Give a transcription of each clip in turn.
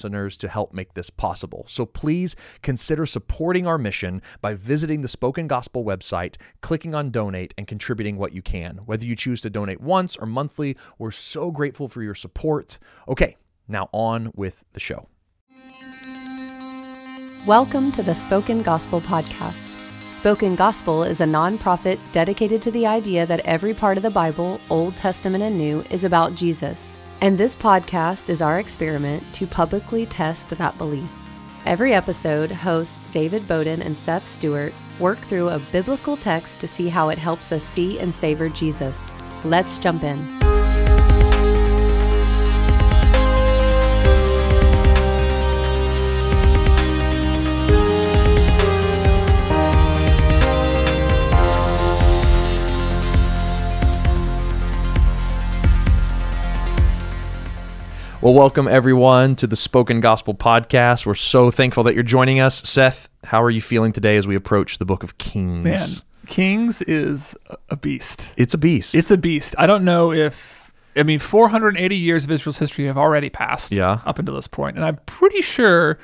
to help make this possible. So please consider supporting our mission by visiting the Spoken Gospel website, clicking on donate, and contributing what you can. Whether you choose to donate once or monthly, we're so grateful for your support. Okay, now on with the show. Welcome to the Spoken Gospel Podcast. Spoken Gospel is a nonprofit dedicated to the idea that every part of the Bible, Old Testament and New, is about Jesus. And this podcast is our experiment to publicly test that belief. Every episode, hosts David Bowden and Seth Stewart work through a biblical text to see how it helps us see and savor Jesus. Let's jump in. Well, welcome everyone to the Spoken Gospel Podcast. We're so thankful that you're joining us. Seth, how are you feeling today as we approach the book of Kings? Man, Kings is a beast. It's a beast. It's a beast. I don't know if I mean 480 years of Israel's history have already passed Yeah. up until this point, and I'm pretty sure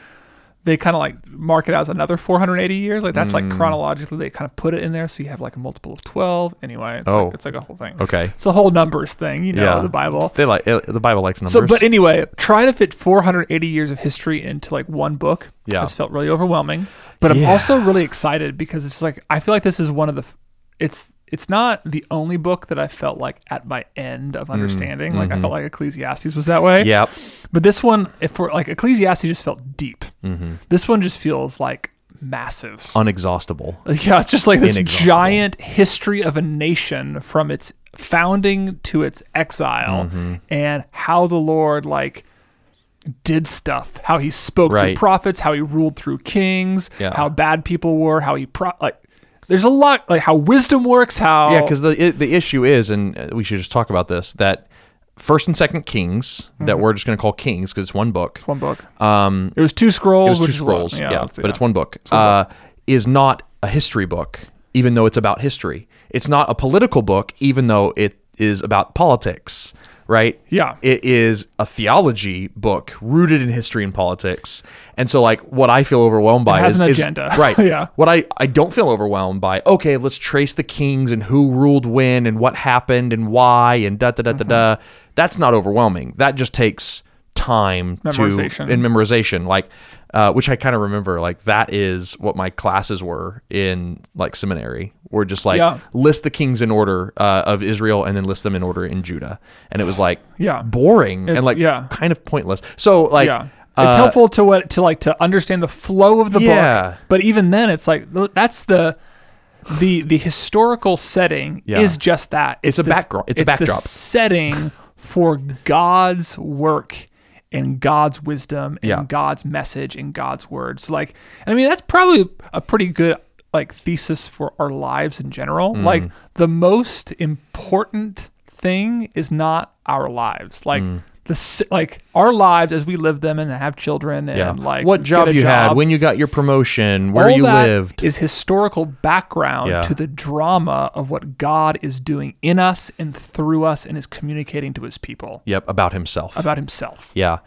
they kind of like mark it as another 480 years. Like that's Mm. like chronologically they kind of put it in there, so you have like a multiple of 12. Anyway, it's Oh. like it's like a whole thing. okay. It's a whole numbers thing, you know, Yeah. the Bible. They like the Bible likes numbers. So, but anyway, try to fit 480 years of history into like one book. Yeah. has felt really overwhelming. But I'm also really excited because it's like I feel like this is one of the. It's it's not the only book that I felt like at my end of understanding. Like I felt like Ecclesiastes was that way. Mm, Yep. But this one, if for like Ecclesiastes, just felt deep. Mm-hmm. This one just feels like massive. Unexhaustible. Yeah, it's just like this giant history of a nation from its founding to its exile Mm-hmm. and how the Lord like did stuff, how he spoke Right. through prophets, how he ruled through kings, Yeah. how bad people were, how he pro- like there's a lot like how wisdom works, how Yeah, because the the issue is, and uh, we should just talk about this that First and Second Kings that we're just going to call Kings because it's one book. one book. Um, It was two scrolls. it was two which is what- scrolls, yeah, that's- but it's one book. Uh, is not a history book, even though it's about history. It's not a political book, even though it is about politics. Right? Yeah. It is a theology book rooted in history and politics. And so, like, what I feel overwhelmed by has is, an is- agenda. right? Yeah. What I I don't feel overwhelmed by. Okay, let's trace the kings and who ruled when and what happened and why and da da da da da. Mm-hmm. That's not overwhelming. That just takes time Memorization. to in memorization like uh, which i kind of remember like that is what my classes were in like seminary were just like Yeah. list the kings in order uh, of israel and then list them in order in judah and it was like Yeah. boring It's- and like yeah. kind of pointless so like yeah. It's uh, helpful to what to like to understand the flow of the Yeah. book. But even then it's like that's the the the historical setting Yeah. is just that. It's a the- background- it's a the backdrop. setting for God's work and God's wisdom and Yeah. God's message and God's words. Like and I mean that's probably a pretty good like thesis for our lives in general. Mm. Like the most important thing is not our lives. Like Mm. The like our lives as we live them and have children and yeah like what job a you had when you got your promotion where All you that lived. is historical background Yeah. to the drama of what God is doing in us and through us and is communicating to his people. Yep about himself. About himself. yeah.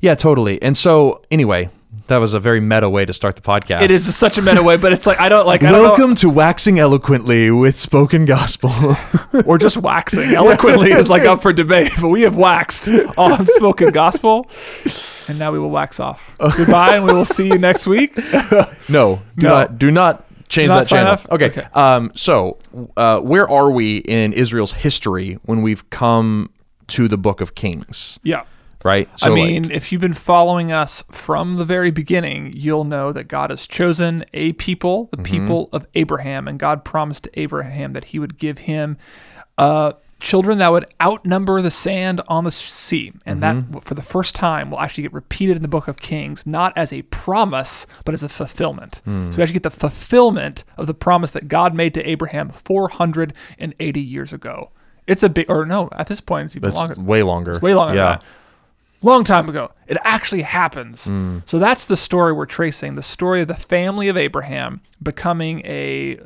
Yeah totally. And so anyway that was a very meta way to start the podcast It is such a meta way, but it's like I don't like I don't know- Welcome to Waxing Eloquently with Spoken Gospel. or just waxing eloquently is like up for debate, but we have waxed on spoken gospel, and now we will wax off. Goodbye, and we will see you next week. no, do No. not do not change Do not that channel. up? Okay. Okay. Um so uh where are we in Israel's history when we've come to the book of Kings, Yeah. Right? I like- mean, if you've been following us from the very beginning, you'll know that God has chosen a people, Mm-hmm. the people of Abraham, and God promised to Abraham that he would give him a children that would outnumber the sand on the sea. And Mm-hmm. that, for the first time, will actually get repeated in the book of Kings, not as a promise, but as a fulfillment. Hmm. So we actually get the fulfillment of the promise that God made to Abraham 480 years ago. It's a big, or no, at this point, it's even It's longer. way longer. It's way longer Yeah. Long time ago. It actually happens. Hmm. So that's the story we're tracing the story of the family of Abraham becoming a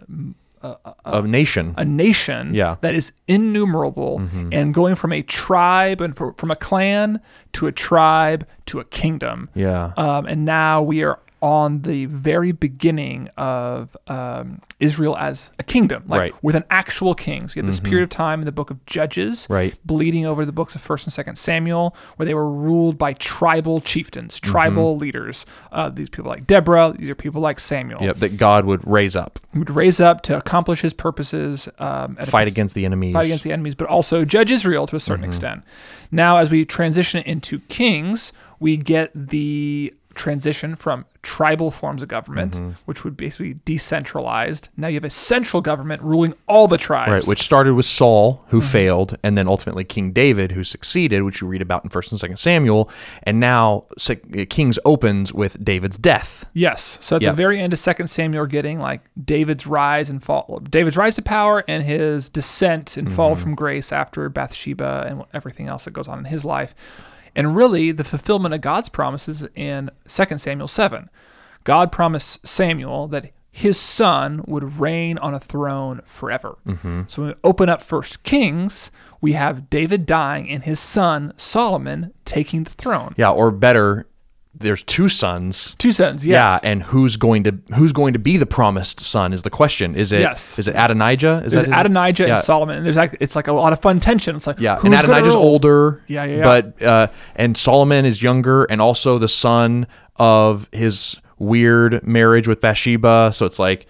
A nation. a nation Yeah. Mm-hmm. that is innumerable and going from a tribe and fr- from a clan to a tribe to a kingdom. Yeah. Um, and now we are on the very beginning of um, Israel as a kingdom, like Right. Mm-hmm. with an actual king. So you have this period of time in the book of Judges, Right. bleeding over the books of First and Second Samuel, where they were ruled by tribal chieftains, Mm-hmm. tribal leaders. Uh, these people like Deborah, these are people like Samuel, Yep. That God would raise up, who would raise up to accomplish his purposes, um, fight against the enemies. fight against the enemies, but also judge Israel to a certain extent. Now, as we transition into kings, we get the transition from tribal forms of government, which would basically be decentralized. Now you have a central government ruling all the tribes. Right, which started with Saul, who Mm-hmm. failed, and then ultimately King David, who succeeded, which you read about in First and Second Samuel, and now uh, Kings opens with David's death. Yes. So at Yeah. the very end of Second Samuel, we're getting like David's rise and fall, David's rise to power, and his descent and fall Mm-hmm. from grace after Bathsheba and everything else that goes on in his life, and really the fulfillment of God's promises in Second Samuel seven. God promised Samuel that his son would reign on a throne forever. Mm-hmm. So when we open up First Kings, we have David dying and his son Solomon taking the throne. Yeah, or better, there's two sons. Two sons, yes. Yeah, and who's going to who's going to be the promised son is the question. Is it Yes. is it Adonijah? Is There's that Adonijah yeah. and Solomon, and there's like it's like a lot of fun tension. It's like Yeah, who's and Adonijah's older. Yeah, yeah, yeah. But uh, and Solomon is younger, and also the son of his weird marriage with Bathsheba. So it's like,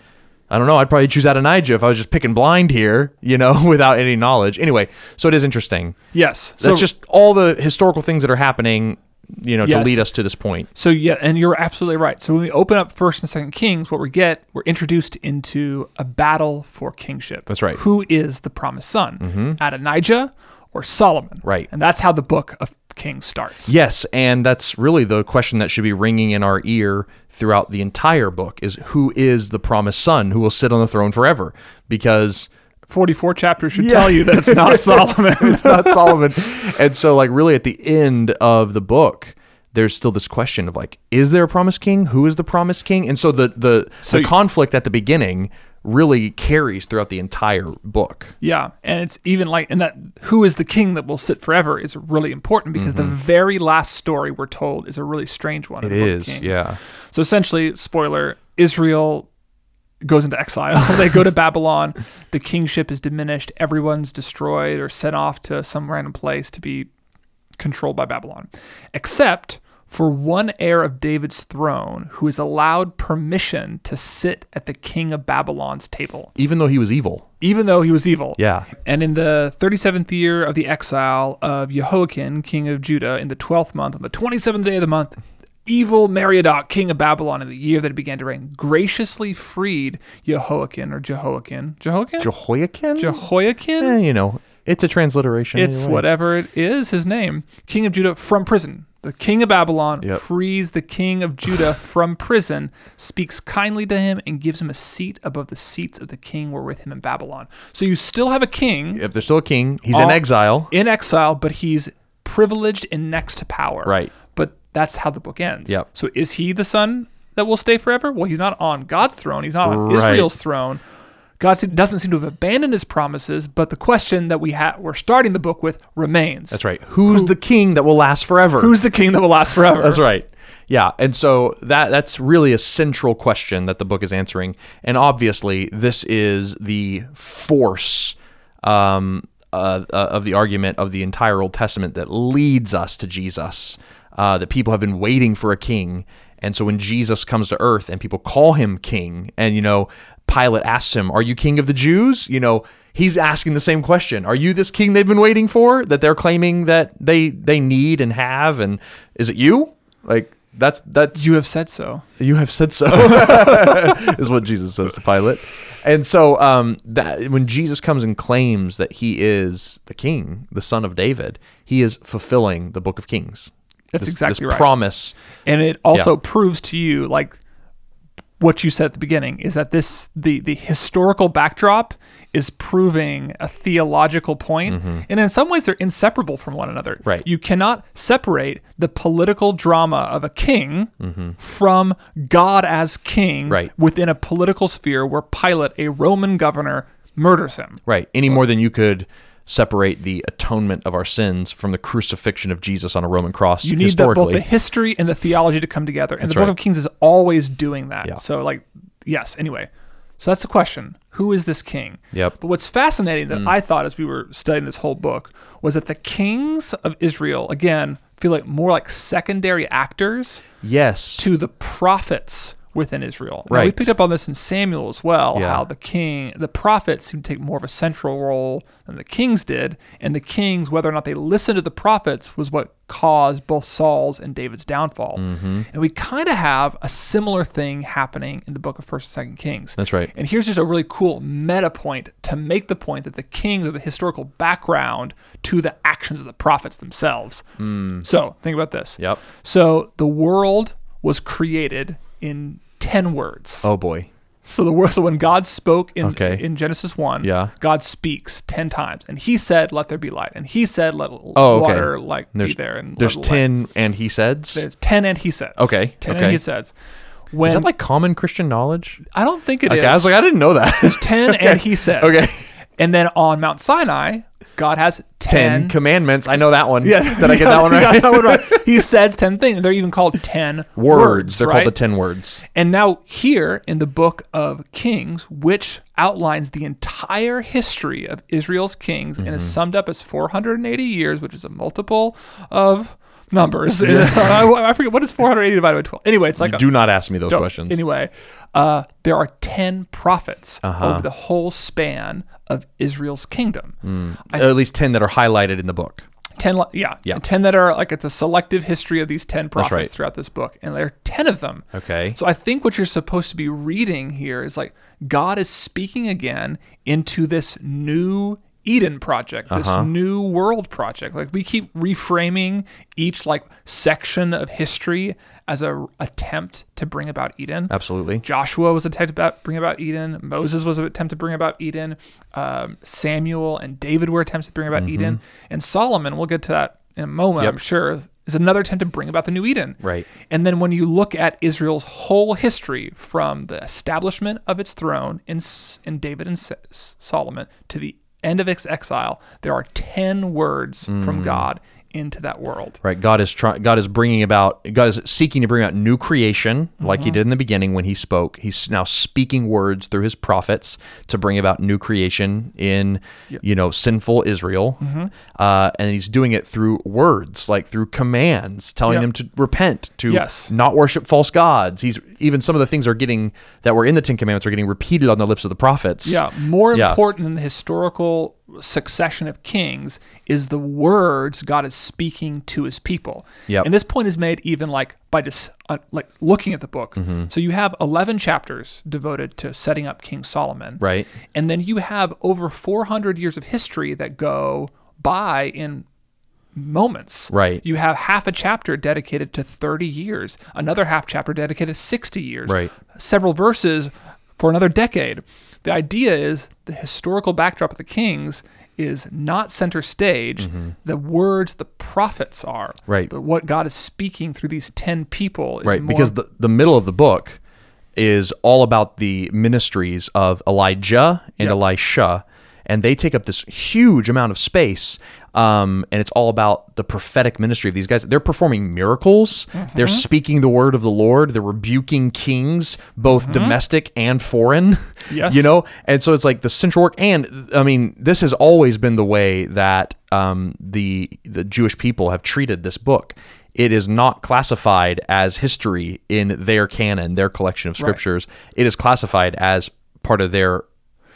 I don't know. I'd probably choose Adonijah if I was just picking blind here, you know, without any knowledge. Anyway, so it is interesting. Yes, so That's just all the historical things that are happening, you know, to lead us to this point. so yeah, and you're absolutely right. So when we open up First and Second Kings, what we get, we're introduced into a battle for kingship. That's right. Mm-hmm. Who is the promised son? Adonijah or Solomon? Right. and that's how the book of Kings starts. Yes, and that's really the question that should be ringing in our ear throughout the entire book is who is the promised son who will sit on the throne forever? Because 44 chapters should tell you that it's not Solomon. it's not Solomon. And so, like, really at the end of the book, there's still this question of like, is there a promised king? Who is the promised king? And so the the, the you- conflict at the beginning really carries throughout the entire book. Yeah, and it's even like, and that who is the king that will sit forever is really important because the very last story we're told is a really strange one. in Mm-hmm. The Book of Kings. yeah. So essentially, spoiler: Israel goes into exile. they go to Babylon. The kingship is diminished. Everyone's destroyed or sent off to some random place to be controlled by Babylon, except for one heir of David's throne who is allowed permission to sit at the king of Babylon's table, Even though he was evil. even though he was evil. Yeah. And in the 37th year of the exile of Jehoiakim, king of Judah, in the 12th month, on the 27th day of the month, evil Merodach, king of Babylon, in the year that he began to reign, graciously freed Jehoiakim or Jehoiakim. Jehoiakim? Jehoiakim? Jehoiakim? Eh, you know, it's a transliteration. It's anyway. whatever it is, his name. King of Judah from prison. The king of Babylon Yep. frees the king of Judah from prison, speaks kindly to him, and gives him a seat above the seats of the king were with him in Babylon. So you still have a king If there's still a king, he's in exile. in exile, but he's privileged and next to power. Right. That's how the book ends. Yep. So is he the son that will stay forever? Well, he's not on God's throne. He's not on Right. Israel's throne. God doesn't seem to have abandoned his promises, but the question that we ha- we're starting the book with remains. That's right. Who's the king that will last forever? Who's the king that will last forever? That's right. Yeah, and so that that's really a central question that the book is answering, and obviously this is the force um, uh, uh, of the argument of the entire Old Testament that leads us to Jesus. Uh, that people have been waiting for a king, and so when Jesus comes to earth and people call him king, and you know Pilate asks him, "Are you king of the Jews?" You know he's asking the same question: "Are you this king they've been waiting for that they're claiming that they they need and have? And is it you?" Like that's that's You have said so. you have said so, is what Jesus says to Pilate. and so um, that when Jesus comes and claims that he is the king, the son of David, he is fulfilling the book of Kings. That's This- exactly this right. promise. and it also proves to you like what you said at the beginning is that this the the historical backdrop is proving a theological point and in some ways they're inseparable from one another Mm-hmm. Right. you cannot separate the political drama of a king from god as king Mm-hmm. Right. within a political sphere where pilate a roman governor murders him Right. Any more than you could separate the atonement of our sins from the crucifixion of Jesus on a Roman cross You need the, both the history and the theology to come together. And That's the Book right. of Kings is always doing that. Yeah. So, like, yes, anyway. So that's the question. Who is this king? Yep. Mm. But what's fascinating that I thought as we were studying this whole book was that the kings of Israel, again, feel like more like secondary actors yes. to the prophets within Israel. Now, we picked up on this in Samuel as well, Yeah. how the king, the prophets seem to take more of a central role than the kings did, and the kings, whether or not they listened to the prophets, was what caused both Saul's and David's downfall. Mm-hmm. And we kind of have a similar thing happening in the book of First and Second Kings. That's right. And here's just a really cool meta point to make the point that the kings are the historical background to the actions of the prophets themselves. So think about this. Mm. Yep. So the world was created in 10 words. Oh boy. So the word, so when God spoke in Okay. in Genesis 1, Yeah. God speaks 10 times. And he said, let there be light. And he said, let Oh, okay. water like There's be there. And there's let light. ten and he says. There's 10 and he says. Okay, 10 okay. and he says. When Is that like common Christian knowledge? I don't think it is. Okay, I was like, I didn't know that. There's 10 and he says. Okay. And then on Mount Sinai, God has 10, ten commandments. I know that one. Yeah. Did I get that one right? that one right. He says 10 things. They're even called 10 words. words. They're right? called the ten words. And now, here in the book of Kings, which outlines the entire history of Israel's kings and Mm-hmm. is summed up as 480 years, which is a multiple of numbers. I, I forget what is 480 divided by 12. Anyway, it's like a, Do not ask me those questions. Anyway, uh, there are 10 prophets Uh-huh. over the whole span of Israel's kingdom. I- at least ten that are highlighted in the book. 10 yeah, Yeah. 10 that are like it's a selective history of these 10 prophets right. throughout this book and there are 10 of them Okay. so i think what you're supposed to be reading here is like god is speaking again into this new eden project this Uh-huh. new world project like we keep reframing each like section of history as a attempt to bring about eden Absolutely. Joshua was attempt to bring about Eden. Moses was an attempt to bring about Eden. Um, Samuel and David were attempts to bring about Eden. And Solomon, we'll get to that in a moment, Mm-hmm. Yep. I'm sure, is another attempt to bring about the new Eden. Right. And then when you look at Israel's whole history from the establishment of its throne in, in David and Solomon to the end of exile, there are 10 words Mm. from God into that world. Right. God is trying. God is bringing about. God is seeking to bring about new creation, like Mm-hmm. He did in the beginning when He spoke. He's now speaking words through His prophets to bring about new creation in, you know, sinful Israel, Mm-hmm. uh, and He's doing it through words, like through commands, telling Yep. them to repent, to Yes. not worship false gods. He's even some of the things are getting that were in the Ten Commandments are getting repeated on the lips of the prophets. Yeah, more Yeah. important than the historical succession of kings is the words God is speaking to his people. Yep. And this point is made even like by just uh, like looking at the book. Mm-hmm. So you have 11 chapters devoted to setting up King Solomon. Right. And then you have over 400 years of history that go by in moments. Right. You have half a chapter dedicated to 30 years, another half chapter dedicated to 60 years, Right. several verses for another decade. The idea is the historical backdrop of the kings is not center stage. The words the prophets are. Mm-hmm. Right. But what God is speaking through these 10 people is right more because the, the middle of the book is all about the ministries of elijah and Yep. elisha and they take up this huge amount of space um, and it's all about the prophetic ministry of these guys. They're performing miracles. They're Mm-hmm. speaking the word of the lord. They're rebuking kings both domestic and foreign Mm-hmm. Yes. you know? And so it's like the central work and i mean this has always been the way that um, the the jewish people have treated this book. It is not classified as history in their canon their collection of scriptures. It is classified as part of their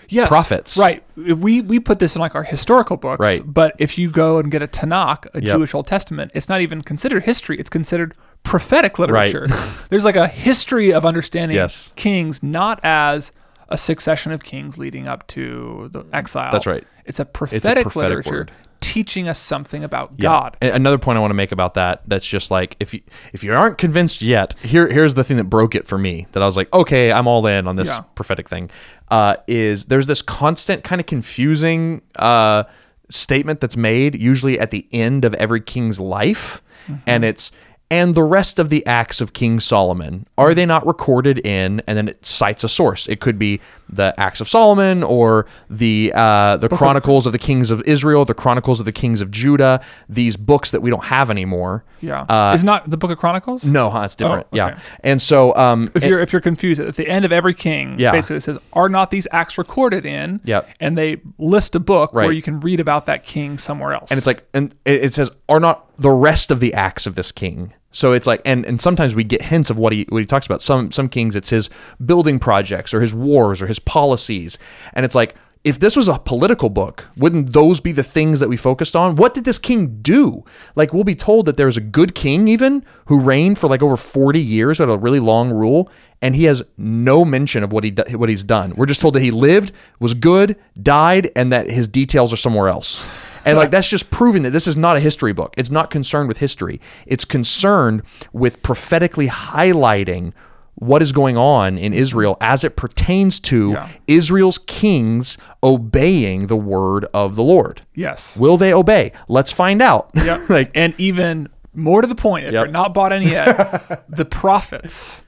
yes, prophets. Right. We we put this in like our historical books. Right. But if you go and get a Tanakh, a Yep. Jewish Old Testament, it's not even considered history. It's considered prophetic literature. There's like a history of understanding Yes. kings not as a succession of kings leading up to the exile. That's right. It's a prophetic, prophetic literature word. teaching us something about Yeah. God. Another point I want to make about that that's just like if you if you aren't convinced yet, here here's the thing that broke it for me that I was like, okay, I'm all in on this Yeah. prophetic thing. Uh, is there's this constant kind of confusing uh, statement that's made usually at the end of every king's life, and it's and the rest of the acts of King Solomon are they not recorded in? And then it cites a source. It could be the Acts of Solomon or the uh, the Chronicles of the Kings of Israel, the Chronicles of the Kings of Judah. These books that we don't have anymore. Yeah. Uh, Is not the Book of Chronicles? no, huh? It's different. Oh, Yeah. And so, um, If you're if you're confused, at the end of every king, Yeah. basically it says, "Are not these acts recorded in?" Yep. And they list a book where you can read about that king somewhere else. and it's like and it it says are not the rest of the acts of this king so it's like and and sometimes we get hints of what he what he talks about. Some some kings it's his building projects or his wars or his policies. And it's like if this was a political book wouldn't those be the things that we focused on? What did this king do? Like we'll be told that there's a good king even who reigned for like over 40 years had a really long rule and he has no mention of what he what he's done. We're just told that he lived was good died and that his details are somewhere else and like that's just proving that this is not a history book. It's not concerned with history. It's concerned with prophetically highlighting what is going on in Israel as it pertains to Yeah. Israel's kings obeying the word of the Lord. yes. Will they obey? Let's find out. Yeah. like and even more to the point, if Yep. you're not bought in yet, the prophets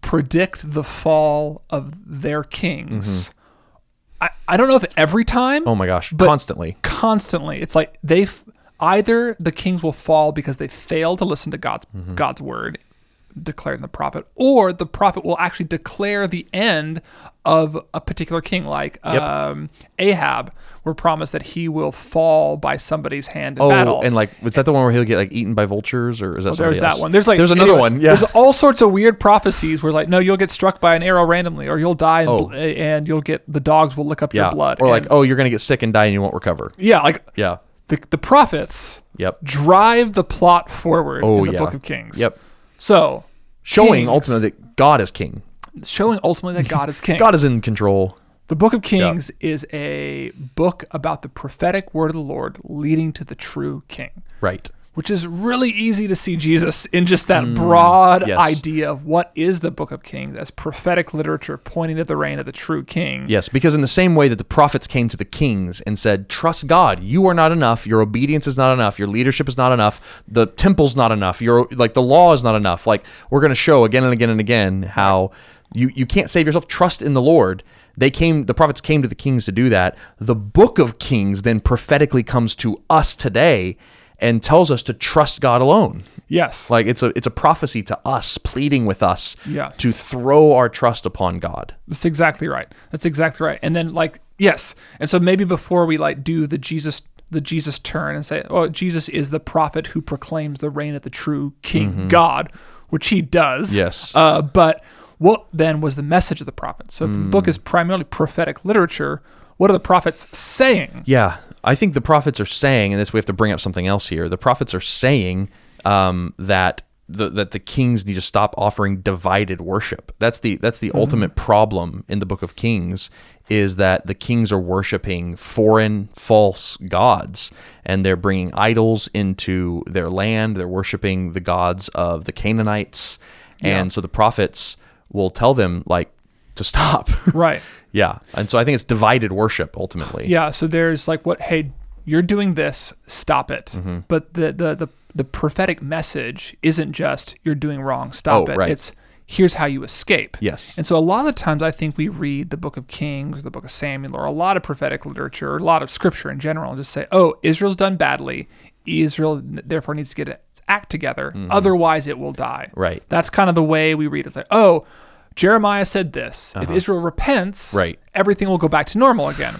predict the fall of their kings. Mm-hmm. I, I don't know if every time, oh my gosh, But- constantly. constantly. It's like they either the kings will fall because they fail to listen to God's Mm-hmm. God's word declared in the prophet, or the prophet will actually declare the end of a particular king, like Yep. um, Ahab. We're promised that he will fall by somebody's hand in Oh, battle. and like was that the one where he'll get like eaten by vultures or is that There's somebody that one. There's like there's another anyway, one. Yeah. There's all sorts of weird prophecies where like no, you'll get struck by an arrow randomly, or you'll die, and, Oh. bl- and you'll get the dogs will lick up yeah. your blood, Or like And- oh you're gonna get sick and die and you won't recover. yeah, like Yeah. the the prophets Yep. drive the plot forward Oh in the yeah. Book of Kings. Yep. So Showing Kings- ultimately that God is king. showing ultimately that God is king. God is in control. the Book of Kings is a book about the prophetic word of the Lord leading to the true king. Right. Which is really easy to see Jesus in just that broad Mm, yes. idea of what is the Book of Kings as prophetic literature pointing to the reign of the true king. Yes, because in the same way that the prophets came to the kings and said, "Trust God. You are not enough. Your obedience is not enough. Your leadership is not enough. The temple's not enough. Your like the law is not enough." Like we're going to show again and again and again how you you can't save yourself. Trust in the Lord. They came the prophets came to the kings to do that. The book of Kings then prophetically comes to us today and tells us to trust God alone. Yes. Like it's a it's a prophecy to us, pleading with us Yes. to throw our trust upon God. That's exactly right. That's exactly right. And then like yes. And so maybe before we like do the Jesus the Jesus turn and say, "Oh, Jesus is the prophet who proclaims the reign of the true King God," which he does. Mm-hmm. Yes. Uh, but what then was the message of the prophet? So if the Mm. book is primarily prophetic literature, what are the prophets saying? Yeah, I think the prophets are saying, and this we have to bring up something else here. The prophets are saying um, that the that the kings need to stop offering divided worship. That's the that's the ultimate problem in the Book of Kings is that the kings are worshiping foreign false gods and they're bringing idols into their land. They're worshiping the gods of the Canaanites, and so the prophets will tell them like to stop. Right. Yeah, and so I think it's divided worship ultimately. Yeah, so there's like what hey, you're doing this, stop it. Mm-hmm. But the the the the prophetic message isn't just you're doing wrong, stop Oh, it. right. It's here's how you escape. Yes. And so a lot of the times I think we read the book of Kings, the book of Samuel, or a lot of prophetic literature, or a lot of scripture in general, and just say, "Oh, Israel's done badly. Israel therefore needs to get its act together, otherwise it will die." Mm-hmm. Right. That's kind of the way we read it. It's like, "Oh, Jeremiah said this. If Israel repents, Uh-huh. Right. everything will go back to normal again."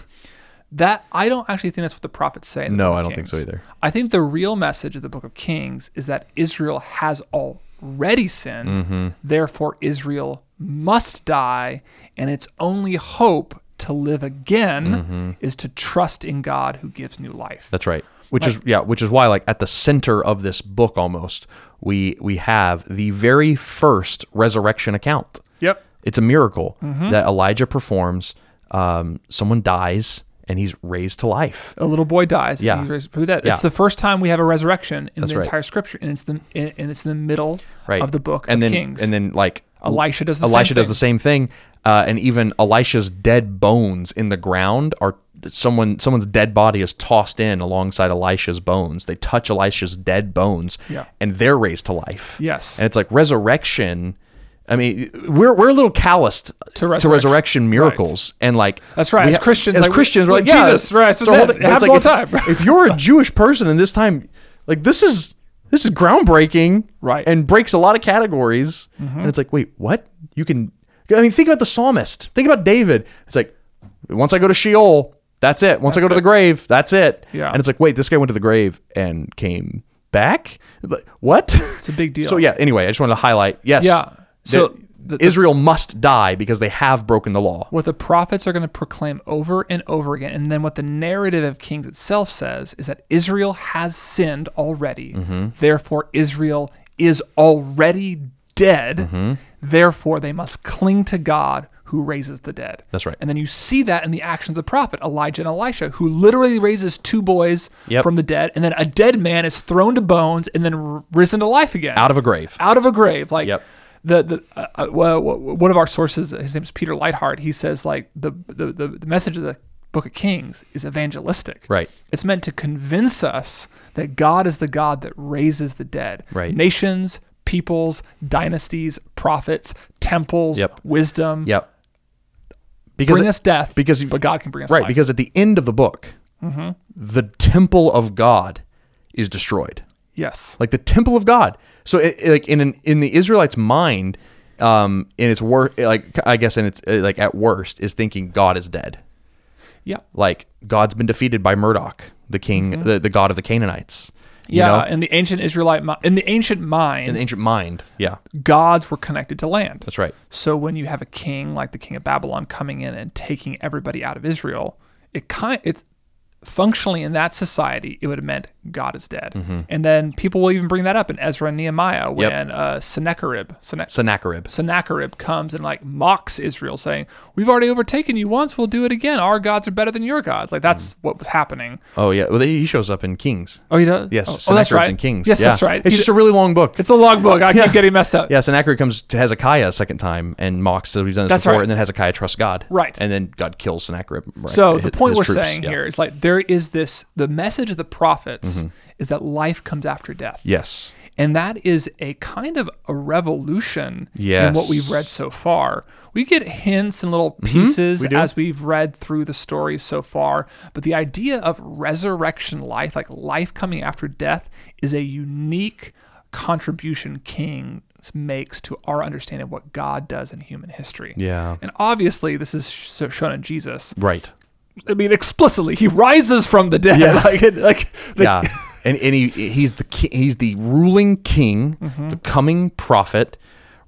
That I don't actually think that's what the prophets say. The No, I don't think so either. I think the real message of the book of Kings is that Israel has already sinned, Mm-hmm. therefore Israel must die, and its only hope to live again Mm-hmm. is to trust in God who gives new life. That's right. Which is yeah, which is why like at the center of this book almost we we have the very first resurrection account. Yep. It's a miracle Mm-hmm. that Elijah performs. Um, someone dies and he's raised to life. A little boy dies. Yeah. And he's raised from the dead. Yeah. It's the first time we have a resurrection in That's the right. entire scripture, and it's the and it's in the middle Right. of the book and of then Kings. and then like Elisha does the Elisha same does thing. the same thing, uh, and even Elisha's dead bones in the ground are someone someone's dead body is tossed in alongside Elisha's bones. They touch Elisha's dead bones, Yeah. and they're raised to life. Yes. and it's like resurrection. I mean, we're we're a little calloused to resurrection. resurrection, miracles, and like That's right, as ha- Christians, as like, Christians, we're like, like, yeah, Jesus, right, so the whole dead. thing- It happens all the if- time. if you're a Jewish person in this time, like this is this is groundbreaking, Right. And breaks a lot of categories. Mm-hmm. And it's like, wait, what? You can? I mean, think about the psalmist. Think about David. It's like, once I go to Sheol, that's it. Once I go to the grave, that's it. Yeah. And it's like, wait, this guy went to the grave and came back. Like, what? It's a big deal. So yeah. Anyway, I just wanted to highlight. Yes. Yeah. So the- Israel must die because they have broken the law. what the prophets are going to proclaim over and over again, and then what the narrative of Kings itself says is that Israel has sinned already. Mm-hmm. Therefore, Israel is already dead. Mm-hmm. Therefore, they must cling to God who raises the dead. That's right. And then you see that in the actions of the prophet Elijah and Elisha, who literally raises two boys Yep. from the dead, and then a dead man is thrown to bones and then r- risen to life again Out of a grave. out of a grave. Like Yep. The the uh, uh, well, w- one of our sources, his name is Peter Leithart. He says like the, the the the message of the Book of Kings is evangelistic. Right. It's meant to convince us that God is the God that raises the dead. Right. Nations, peoples, dynasties, prophets, temples, Yep. wisdom. Yep. Because Bring us death, because but God can bring us right life. because at the end of the book, Mm-hmm. the temple of God is destroyed. yes, like the temple of God. So, it, it- like in an, in the Israelites' mind, um, in its wor like I guess in its uh, like at worst, is thinking God is dead. yeah, Like God's been defeated by Marduk, the king, the, the god of the Canaanites. you Mm-hmm. yeah. know? In the ancient Israelite, in the ancient mind, in the ancient mind. Yeah, gods were connected to land. that's right. So when you have a king like the king of Babylon coming in and taking everybody out of Israel, it kind it's functionally in that society it would have meant God is dead. And then people will even bring that up in Ezra and Nehemiah when uh, Sennacherib, Senna- Sennacherib. Sennacherib comes and like mocks Israel, saying, "We've already overtaken you once. We'll do it again. Our gods are better than your gods." Like that's what was happening. Oh yeah, well he shows up in Kings. Oh, he does. Yes, Oh, oh, that's right. in Kings. Yes, Yeah. that's right. It's He- just a really long book. it's a long book. I keep getting messed up. Yeah, Sennacherib comes to Hezekiah a second time and mocks. So he's done this That's before, right. and then Hezekiah trusts God. Right. And then God kills Sennacherib. Right. So His- the point we're troops. saying Yeah. here is like there is this the message of the prophets Mm-hmm. is that life comes after death. Yes. And that is a kind of a revolution in what we've read so far. We get hints and little pieces we as we've read through the stories so far, but the idea of resurrection life, like life coming after death, is a unique contribution King makes to our understanding of what God does in human history. Yeah. And obviously, this is sh- shown in Jesus. Right. I mean, explicitly, he rises from the dead. like, like, the- yeah, and and he he's the ki- he's the ruling king, Mm-hmm. the coming prophet,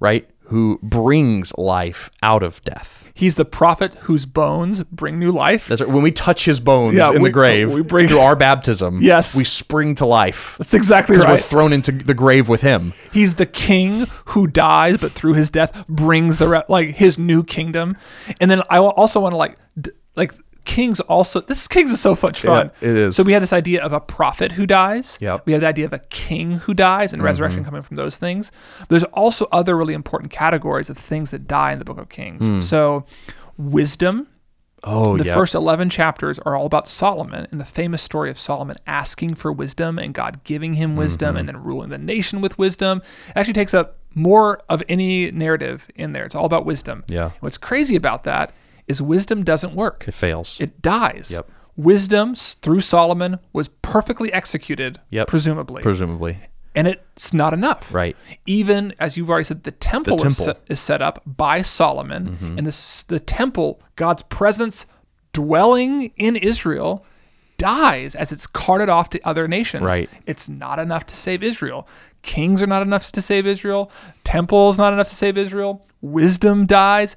right? Who brings life out of death. he's the prophet whose bones bring new life. That's right. When we touch his bones Yeah, in we- the grave, we bring- through our baptism. Yes. we spring to life That's exactly because we're thrown into the grave with him. he's the king who dies, but through his death brings the re- like his new kingdom. And then I also want to like d- like kings also. This kings is so much fun. Yeah, it is. So we have this idea of a prophet who dies. Yep. Mm-hmm. We have the idea of a king who dies and resurrection coming from those things. There's also other really important categories of things that die in the book of Kings. Hmm. So wisdom. Oh The yeah, first 11 chapters are all about Solomon and the famous story of Solomon asking for wisdom and God giving him wisdom Mm-hmm. and then ruling the nation with wisdom. It actually takes up more of any narrative in there. It's all about wisdom. Yeah. What's crazy about that is wisdom doesn't work, it fails. it dies. Yep. Wisdom through Solomon was perfectly executed, Yep. presumably. presumably, and it's not enough. right? Even as you've already said, the temple, The Is, set, is set up by Solomon, Mm-hmm. and this, the temple, God's presence dwelling in Israel, dies as it's carted off to other nations. Right. It's not enough to save Israel. Kings are not enough to save Israel. Temple is not enough to save Israel. Wisdom dies.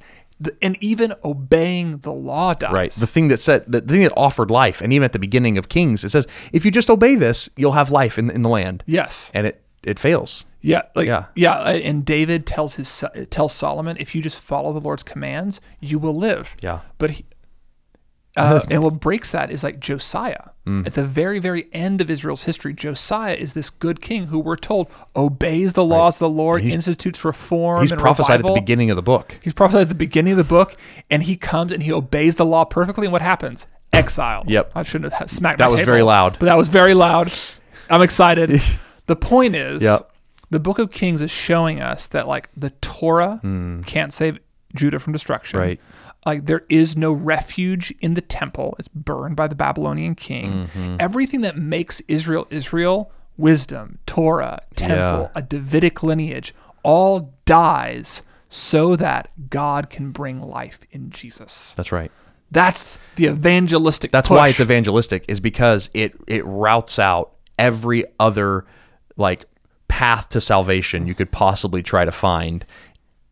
And even obeying the law dies. Right. The thing that said the thing that offered life, and even at the beginning of Kings, it says, if you just obey this, you'll have life in in the land. yes. And it it fails. Yeah, like Yeah. yeah, uh, and David tells his son- tells Solomon, if you just follow the Lord's commands, you will live. Yeah. But he, uh, and what breaks that is like Josiah. Mm. At the very, very end of Israel's history, Josiah is this good king who we're told obeys the laws of the Lord, institutes reform. He's prophesied at the beginning of the book. He's prophesied at the beginning of the book, and he comes and he obeys the law perfectly. And what happens? Exile. Yep. I shouldn't have smacked That was table, very loud. but that was very loud. I'm excited. the point is, Yep. the Book of Kings is showing us that like the Torah can't save Judah from destruction. Right. Like there is no refuge in the temple. It's burned by the Babylonian king. Mm-hmm. Everything that makes Israel Israel, wisdom, Torah, temple, Yeah. a Davidic lineage, all dies so that God can bring life in Jesus. That's right. That's the evangelistic. That's push. why it's evangelistic is because it it routes out every other like path to salvation you could possibly try to find.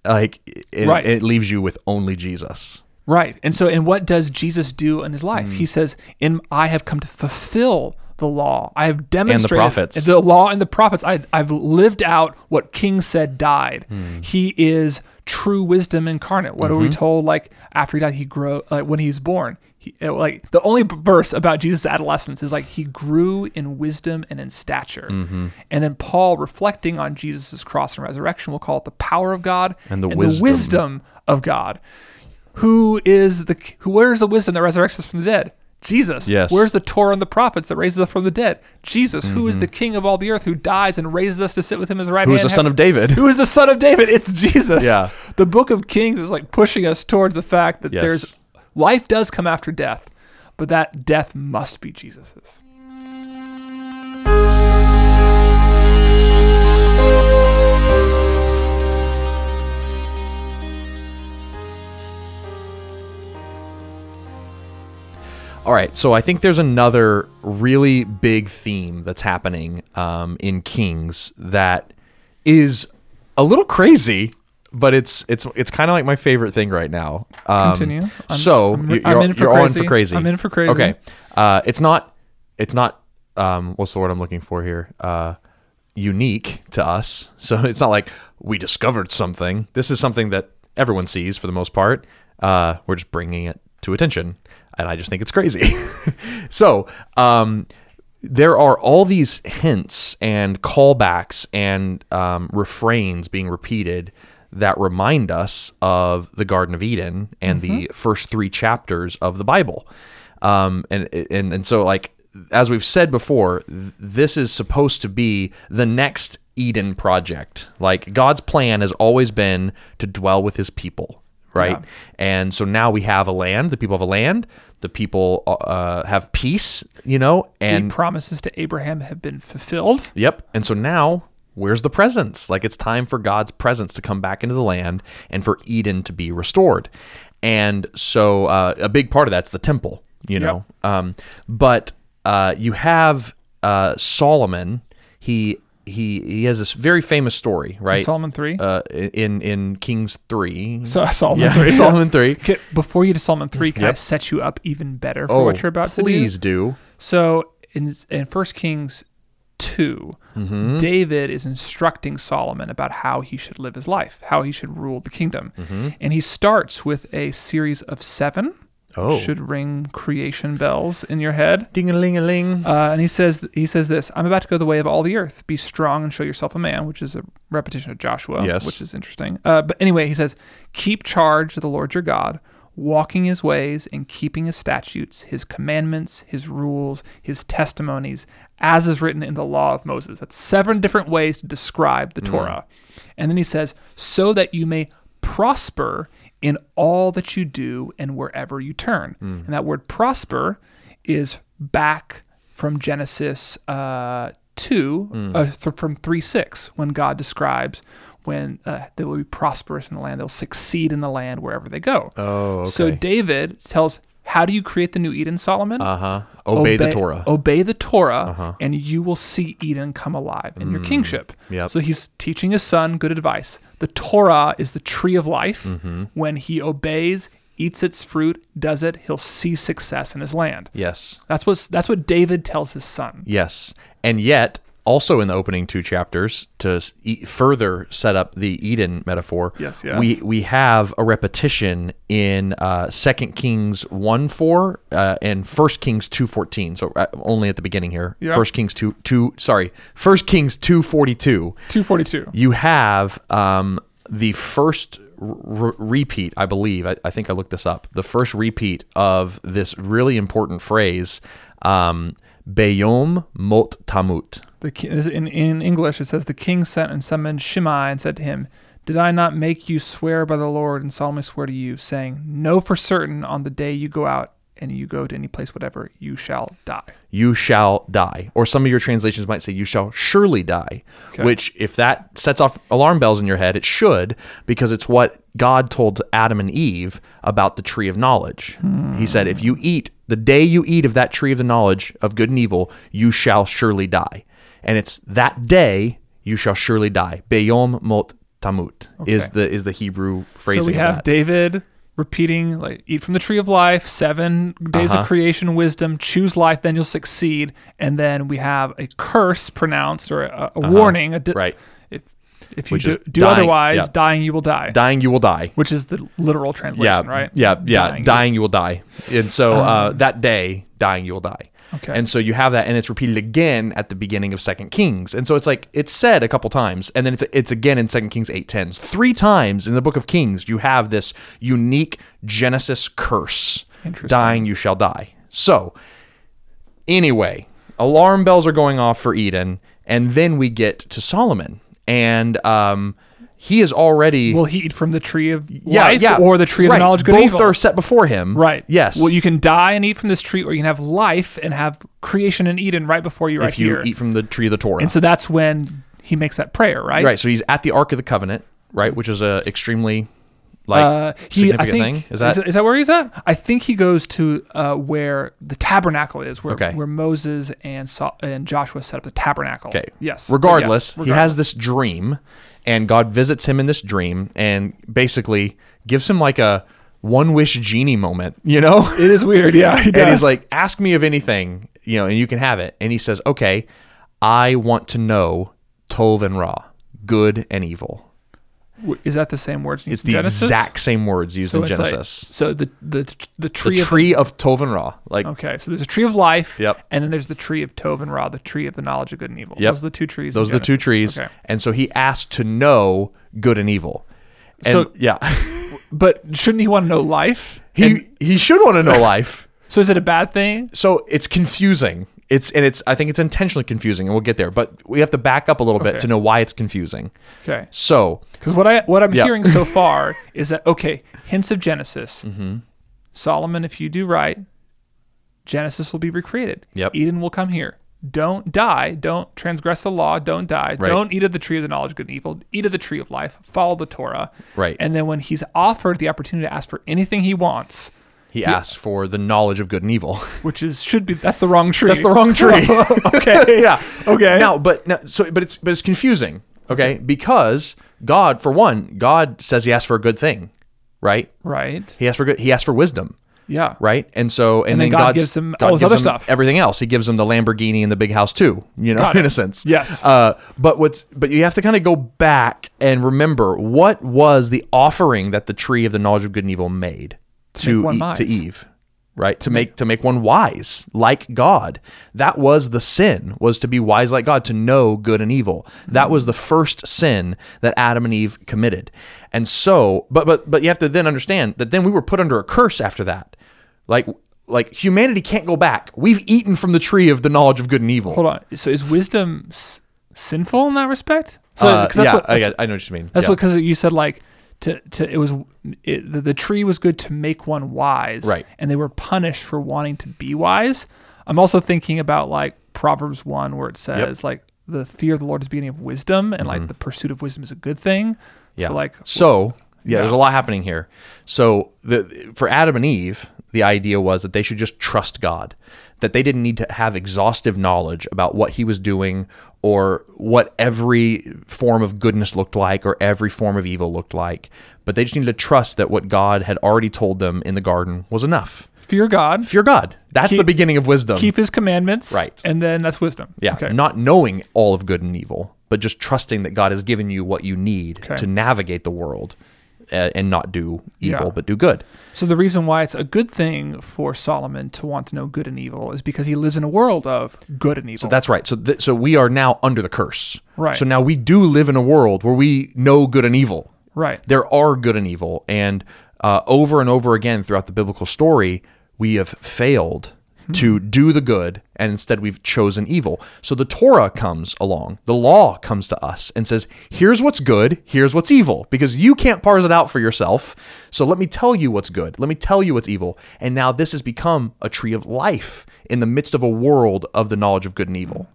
Like it, Right. it leaves you with only Jesus. Right. And so, and what does Jesus do in his life? Hmm. He says, "In I have come to fulfill the law. I have demonstrated prophets. the law and the prophets. I, I've lived out what King said died. Hmm. He is true wisdom incarnate. What are we Mm-hmm. told? Like after he died, he grew. Like when he was born." He, uh, like the only verse about Jesus' adolescence is like he grew in wisdom and in stature, Mm-hmm. and then Paul, reflecting on Jesus' cross and resurrection, will call it the power of God And the the wisdom. wisdom of God. Who is the who? Where's the wisdom that resurrects us from the dead? Jesus. Yes. Where's the Torah and the prophets that raises us from the dead? Jesus. Who Mm-hmm. is the King of all the earth who dies and raises us to sit with him as right Who is the son of David? Who is the son of David? It's Jesus. Yeah. The book of Kings is like pushing us towards the fact that Yes. there's life does come after death, but that death must be Jesus's. All right, so I think there's another really big theme that's happening um, in Kings that is a little crazy, but it's it's it's kind of like my favorite thing right now. Um, Continue. I'm- so I'm- you- I'm you're, in for you're all in crazy. for crazy. I'm in for crazy. Okay, uh, it's not it's not um, what's the word I'm looking for here? Uh, unique to us. So it's not like we discovered something. This is something that everyone sees for the most part. Uh, we're just bringing it to attention, and I just think it's crazy. so um, there are all these hints and callbacks and um, refrains being repeated that remind us of the Garden of Eden and the first three chapters of the Bible. Um, and, and and so like as we've said before, th- this is supposed to be the next Eden project. Like God's plan has always been to dwell with His people, right? Yeah. And so now we have a land. The people have a land. The people uh, have peace, you know, and the promises to Abraham have been fulfilled. Yep. And so now, where's the presence? Like it's time for God's presence to come back into the land and for Eden to be restored. And so uh, a big part of that's the temple, you know. Um, but uh, you have uh, Solomon. He he he has this very famous story, right? Solomon 3. Uh, in in Kings three. So Solomon yeah, 3. Solomon three. Before you to Solomon 3, can I Yep. set you up even better for Oh, what you're about to do? please do. So in in First Kings 2, Mm-hmm. David is instructing Solomon about how he should live his life, how he should rule the kingdom. Mm-hmm. And he starts with a series of seven. Oh. Should ring creation bells in your head. Ding a ling a ling. Uh, and he says he says this: "I'm about to go the way of all the earth. Be strong and show yourself a man," which is a repetition of Joshua, Yes. which is interesting. Uh, but anyway, he says, "Keep charge of the Lord your God, walking His ways and keeping His statutes, His commandments, His rules, His testimonies, as is written in the law of Moses." That's seven different ways to describe the Torah. And then he says, "So that you may prosper." In all that you do and wherever you turn. And that word prosper is back from Genesis uh, 2, uh, th- from 3 6, when God describes when uh, they will be prosperous in the land, they'll succeed in the land wherever they go. Oh, okay. So David tells, How do you create the new Eden, Solomon? uh huh. Obey, the Torah. Uh-huh. Obey the Torah, and you will see Eden come alive in your kingship. Mm. Yep. So he's teaching his son good advice. The Torah is the tree of life. Mm-hmm. When he obeys, eats its fruit, does it, he'll see success in his land. yes. That's what that's what David tells his son. Yes. And yet, also in the opening two chapters to e- further set up the Eden metaphor. Yes, yes. We we have a repetition in uh, Second Kings one four uh, and First Kings two fourteen. So uh, only at the beginning here. First Kings two two sorry First Kings two forty two. 242. You have um, the first r- r- repeat, I believe. I, I think I looked this up. The first repeat of this really important phrase, um, Bayom Mot Tamut. The in in English it says the king sent and summoned Shimei and said to him, "Did I not make you swear by the Lord and solemnly swear to you, saying, Know for certain on the day you go out and you go to any place whatever, you shall die." You shall die. Or some of your translations might say, You shall surely die. Okay. Which, if that sets off alarm bells in your head, it should, because it's what God told Adam and Eve about the tree of knowledge. He said, If you eat, the day you eat of that tree of the knowledge of good and evil, you shall surely die. And it's that day you shall surely die. Beyom mot tamut is the is the Hebrew phrasing. so we have that. David repeating like eat from the tree of life seven days Uh-huh. of creation wisdom choose life then you'll succeed and then we have a curse pronounced or a, a warning a di- Uh-huh. right. If you do, do dying, otherwise yeah. dying you will die Dying, you will die. which is the literal translation yeah, right Yeah, yeah. Dying. Dying, you will die. And so uh, that day, dying, you will die. Okay. And so you have that, and it's repeated again at the beginning of Second Kings. And so it's like it's said a couple times, and then it's it's again in Second Kings eight ten. Three times in the book of Kings, you have this unique Genesis curse. "Dying, you shall die." So anyway, alarm bells are going off for Eden, and then we get to Solomon, and um, he is already will he eat from the tree of yeah, life yeah, or the tree of right. the knowledge good Both evil are set before him. right Yes. well you can die and eat from this tree or you can have life and have creation in eden right before you right if you here eat from the tree of the Torah. and so that's when he makes that prayer right right. So he's at the Ark of the Covenant, right, which is a extremely like uh, he, I think, thing. Is that is that where he's at? I think he goes to uh, where the tabernacle is, where Okay. where Moses and Saul, and Joshua set up the tabernacle. okay? Yes. Regardless, Yes, he has this dream, and God visits him in this dream, and basically gives him like a one wish genie moment. You know. It is weird. Yeah. He and he's like, "Ask me of anything, you know, and you can have it." And he says, "Okay, I want to know Tov and Ra, good and evil." Is that the same words? It's the Genesis? exact same words used So in it's like- Genesis. so the the the the tree of tree of Tov Ra, like okay. So there's a tree of life. Yep. And then there's the tree of Tov and Ra, the tree of the knowledge of good and evil. Yep. Those are the two trees. in those are the two trees. Okay. And so he asked to know good and evil. And So- yeah, But shouldn't he want to know life? he And- he should want to know life. so is it a bad thing? So it's confusing. It's and it's I think it's intentionally confusing, and we'll get there. But we have to back up a little bit to know why it's confusing. Okay. So Because what I what I'm Yeah. hearing so far is that okay, hints of Genesis. Mm-hmm. Solomon, if you do right, Genesis will be recreated. Yep. Eden will come here. Don't die. Don't transgress the law. Don't die. Right. Don't eat of the tree of the knowledge of good and evil. Eat of the tree of life. Follow the Torah. Right. And then when he's offered the opportunity to ask for anything he wants, he asked for the knowledge of good and evil. which is should be that's the wrong tree. That's the wrong tree. okay. yeah. Okay. Now, but now, so but it's but it's confusing. Okay, because God, for one, God says He asked for a good thing, right? Right. He asked for good. He asked for wisdom. Yeah. right? And so, and, And then then, God God's- gives him God all this other stuff. everything else. He gives him the Lamborghini and the big house too. You know, in a sense. Yes. Uh, but what's but you have to kind of go back and remember what was the offering that the tree of the knowledge of good and evil made to E- to. Eve. Right to make to make one wise like God. That was the sin was to be wise like God to know good and evil. That was the first sin that Adam and Eve committed. And so, but but but you have to then understand that then we were put under a curse after that. Like like humanity can't go back. We've eaten from the tree of the knowledge of good and evil. Hold on. So is wisdom s- sinful in that respect? So Uh, yeah, what, I, I know what you mean. That's yeah. what because you said like to to it was it, the, the tree was good to make one wise, Right. And they were punished for wanting to be wise. I'm also thinking about like Proverbs one where it says like the fear of the Lord is the beginning of wisdom, and like the pursuit of wisdom is a good thing. Mm-hmm. Yeah. So like So yeah, Yeah. there's a lot happening here. So the for Adam and Eve, the idea was that they should just trust God, that they didn't need to have exhaustive knowledge about what He was doing or what every form of goodness looked like or every form of evil looked like, but they just needed to trust that what God had already told them in the garden was enough. fear God, fear God. That's the beginning of wisdom. keep His commandments, Right. and then that's wisdom. yeah, Okay. not knowing all of good and evil, but just trusting that God has given you what you need Okay. to navigate the world and not do evil, Yeah. but do good. So the reason why it's a good thing for Solomon to want to know good and evil is because he lives in a world of good and evil. So that's right. So th- so we are now under the curse. Right. So now we do live in a world where we know good and evil. right. There are good and evil, and uh, over and over again throughout the biblical story, we have failed Hmm. to do the good, and instead we've chosen evil. So the Torah comes along, the law comes to us and says, "Here's what's good, here's what's evil," because you can't parse it out for yourself. So let me tell you what's good. Let me tell you what's evil. And now this has become a tree of life in the midst of a world of the knowledge of good and evil.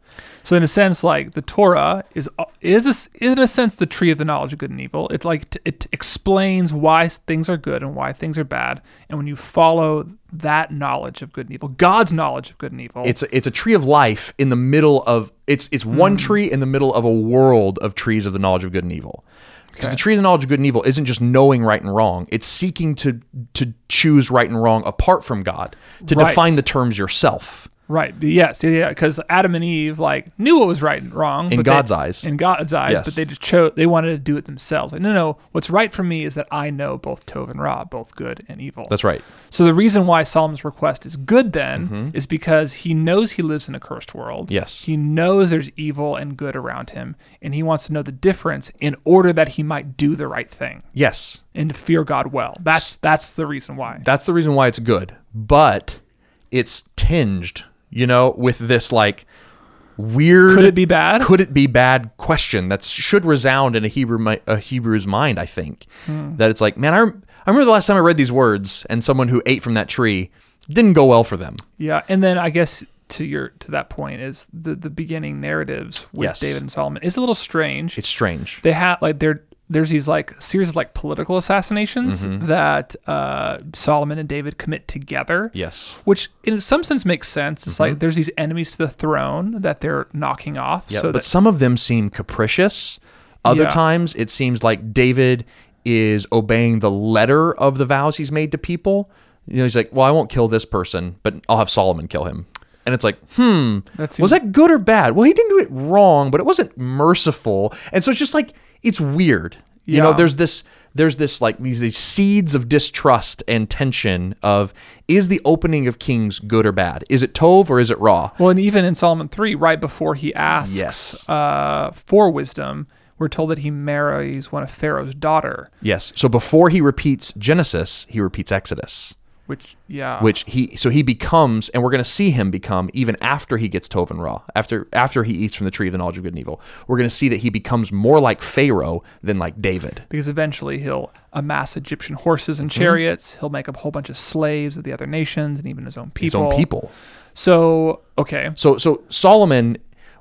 So in a sense, like the Torah is is a, in a sense the tree of the knowledge of good and evil. It like t- it explains why things are good and why things are bad. And when you follow that knowledge of good and evil, God's knowledge of good and evil, It's a, it's a tree of life in the middle of it's it's one hmm. tree in the middle of a world of trees of the knowledge of good and evil. Because the tree of the knowledge of good and evil isn't just knowing right and wrong; it's seeking to to choose right and wrong apart from God, to Right. define the terms yourself. Right? Yes, yeah. Because Adam and Eve like knew what was right and wrong In but they- God's eyes. In God's eyes, Yes. but they just chose. They wanted to do it themselves. Like, no, no. What's right for me is that I know both Tov and Ra, both good and evil. That's right. So the reason why Solomon's request is good then is because he knows he lives in a cursed world. Mm-hmm. Yes. He knows there's evil and good around him, and he wants to know the difference in order that he might do the right thing Yes, and to fear God well. That's that's the reason why. that's the reason why it's good, but it's tinged, you know, with this like weird. Could it be bad? Could it be bad? Question that should resound in a Hebrew a Hebrew's mind. I think Hmm. that it's like, man, I, rem- I remember the last time I read these words, and someone who ate from that tree didn't go well for them. Yeah, and then I guess to your to that point is the the beginning narratives with Yes. David and Solomon is a little strange. It's strange. they have like there there's these like series of like political assassinations Mm-hmm. that uh, Solomon and David commit together. Yes. which in some sense makes sense. It's Mm-hmm. like there's these enemies to the throne that they're knocking off. Yeah, so but that, some of them seem capricious. Other Yeah. times it seems like David is obeying the letter of the vows he's made to people. You know, he's like, "Well, I won't kill this person, but I'll have Solomon kill him." And it's like, "Hmm, That was that good or bad?" Well, he didn't do it wrong, but it wasn't merciful. And so it's just like it's weird. You know, there's this there's this like these these seeds of distrust and tension of is the opening of Kings good or bad? Is it Tov or is it Ra? well, and even in Solomon three, right before he asks Yes. uh, for wisdom, we're told that he marries one of Pharaoh's daughter, Yes. So before he repeats Genesis, he repeats Exodus, which yeah, which he so he becomes, and we're going to see him become even after he gets Tov and Ra, after after he eats from the tree of the knowledge of good and evil. We're going to see that he becomes more like Pharaoh than like David. because eventually he'll amass Egyptian horses and Mm-hmm. chariots. He'll make a whole bunch of slaves of the other nations and even his own people. His own people. So okay, So so Solomon.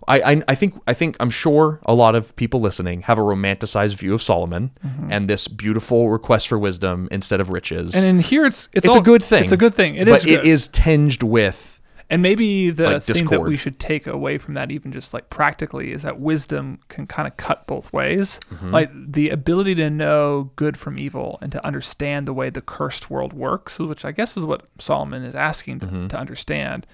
I, I, I think I think I'm sure a lot of people listening have a romanticized view of Solomon and this beautiful request for wisdom instead of riches. and in here it's it's, it's all- a good thing. It's a good thing. It but is. it is tinged with And maybe the like thing that we should take away from that, even just like practically, is that wisdom can kind of cut both ways. Mm-hmm. Like the ability to know good from evil and to understand the way the cursed world works, which I guess is what Solomon is asking to, Mm-hmm. to understand,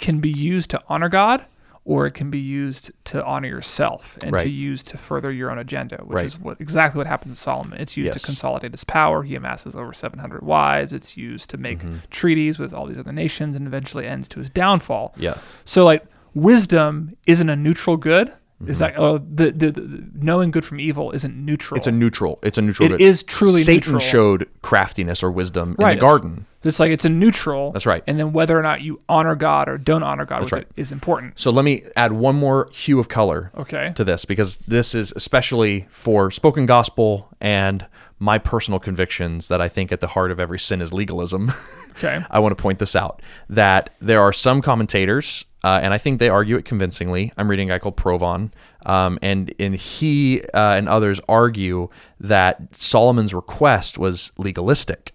can be used to honor God. Or it can be used to honor yourself and Right. to use to further your own agenda, which Right. is what exactly what happened to Solomon. It's used Yes. to consolidate his power. He amasses over 700 wives. It's used to make Mm-hmm. treaties with all these other nations and eventually ends to his downfall. yeah. So like wisdom isn't a neutral good. Is that uh, the, the the knowing good from evil isn't neutral? Mm-hmm. It's a neutral. It's a neutral. It good. is truly Satan neutral. showed craftiness or wisdom in the garden. It's like it's a neutral. That's right. And then whether or not you honor God or don't honor God with right. is important. So let me add one more hue of color Okay. to this because this is especially for spoken gospel and my personal convictions that I think at the heart of every sin is legalism. Okay. I want to point this out that there are some commentators, uh, and I think they argue it convincingly. I'm reading a guy called Provan, um, and and he uh, and others argue that Solomon's request was legalistic,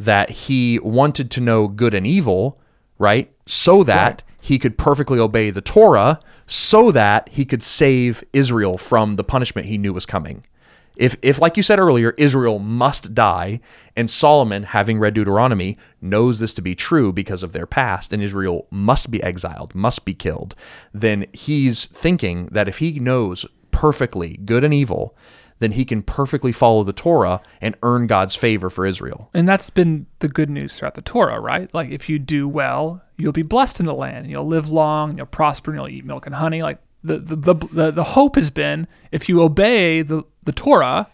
that he wanted to know good and evil, right, so that Right. he could perfectly obey the Torah, so that he could save Israel from the punishment he knew was coming. If, if, like you said earlier, Israel must die, and Solomon, having read Deuteronomy, knows this to be true because of their past, and Israel must be exiled, must be killed, then he's thinking that if he knows perfectly good and evil, then he can perfectly follow the Torah and earn God's favor for Israel. And that's been the good news throughout the Torah, right? Like if you do well, you'll be blessed in the land, you'll live long, you'll prosper, and you'll eat milk and honey. Like the the the, the, the hope has been if you obey the, the Torah,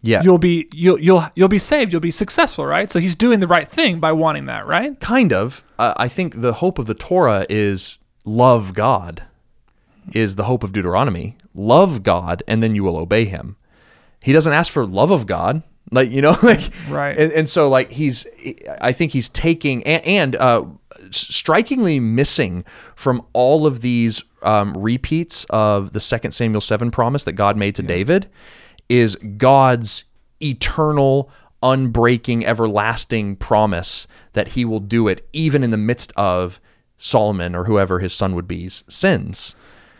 Yeah. you'll be you'll you'll you'll be saved, you'll be successful, right? So he's doing the right thing by wanting that, right? kind of. Uh, I think the hope of the Torah is love God, is the hope of Deuteronomy. Love God, and then you will obey Him. He doesn't ask for love of God, like you know, like Right. And, and so, like he's, I think he's taking and, and uh, strikingly missing from all of these um, repeats of the Second Samuel seven promise that God made to David is God's eternal, unbreaking, everlasting promise that he will do it even in the midst of Solomon or whoever his son would be's sins.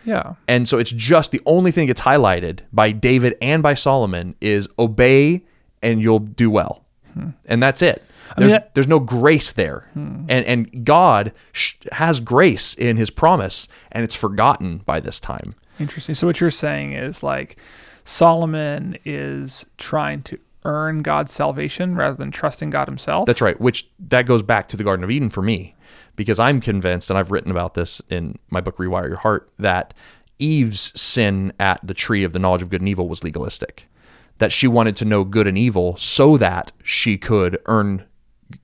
Yeah. And so it's just the only thing that gets highlighted by David and by Solomon is obey and you'll do well. Hmm. And that's it. There's, that- there's no grace there. Hmm. And, and God sh- has grace in his promise, and it's forgotten by this time. Interesting. So what you're saying is like Solomon is trying to earn God's salvation rather than trusting God himself. That's right. Which that goes back to the Garden of Eden for me, because I'm convinced, and I've written about this in my book Rewire Your Heart, that Eve's sin at the tree of the knowledge of good and evil was legalistic. That she wanted to know good and evil so that she could earn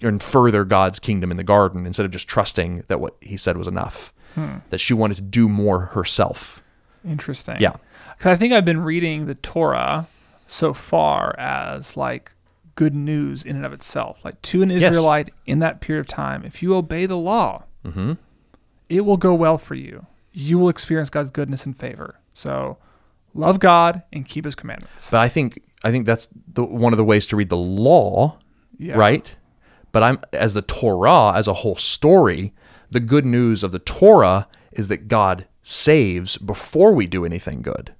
earn further God's kingdom in the garden instead of just trusting that what He said was enough. Hmm. That she wanted to do more herself. Interesting. Yeah. Because I think I've been reading the Torah so far as like good news in and of itself. Like to an Yes. Israelite in that period of time, if you obey the law, Mm-hmm. it will go well for you. You will experience God's goodness and favor. So love God and keep his commandments. But I think I think that's the, one of the ways to read the law Yeah. right? But I'm as the Torah as a whole story, the good news of the Torah is that God saves before we do anything good.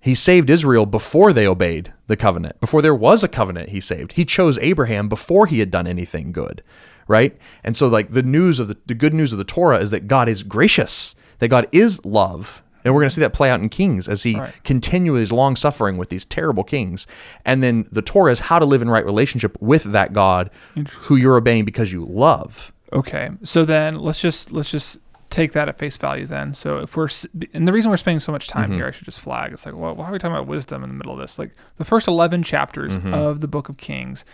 He saved Israel before they obeyed the covenant. Before there was a covenant, he saved. He chose Abraham before he had done anything good, right? And so like the news of the, the good news of the Torah is that God is gracious, that God is love. And we're going to see that play out in Kings as he Right. continues long suffering with these terrible kings. And then the Torah is how to live in right relationship with that God who you're obeying because you love. Okay, so then let's just let's just take that at face value then. So if we're and the reason we're spending so much time mm-hmm. here, I should just flag. It's like, well, why are we talking about wisdom in the middle of this? Like the first eleven chapters mm-hmm. of the Book of Kings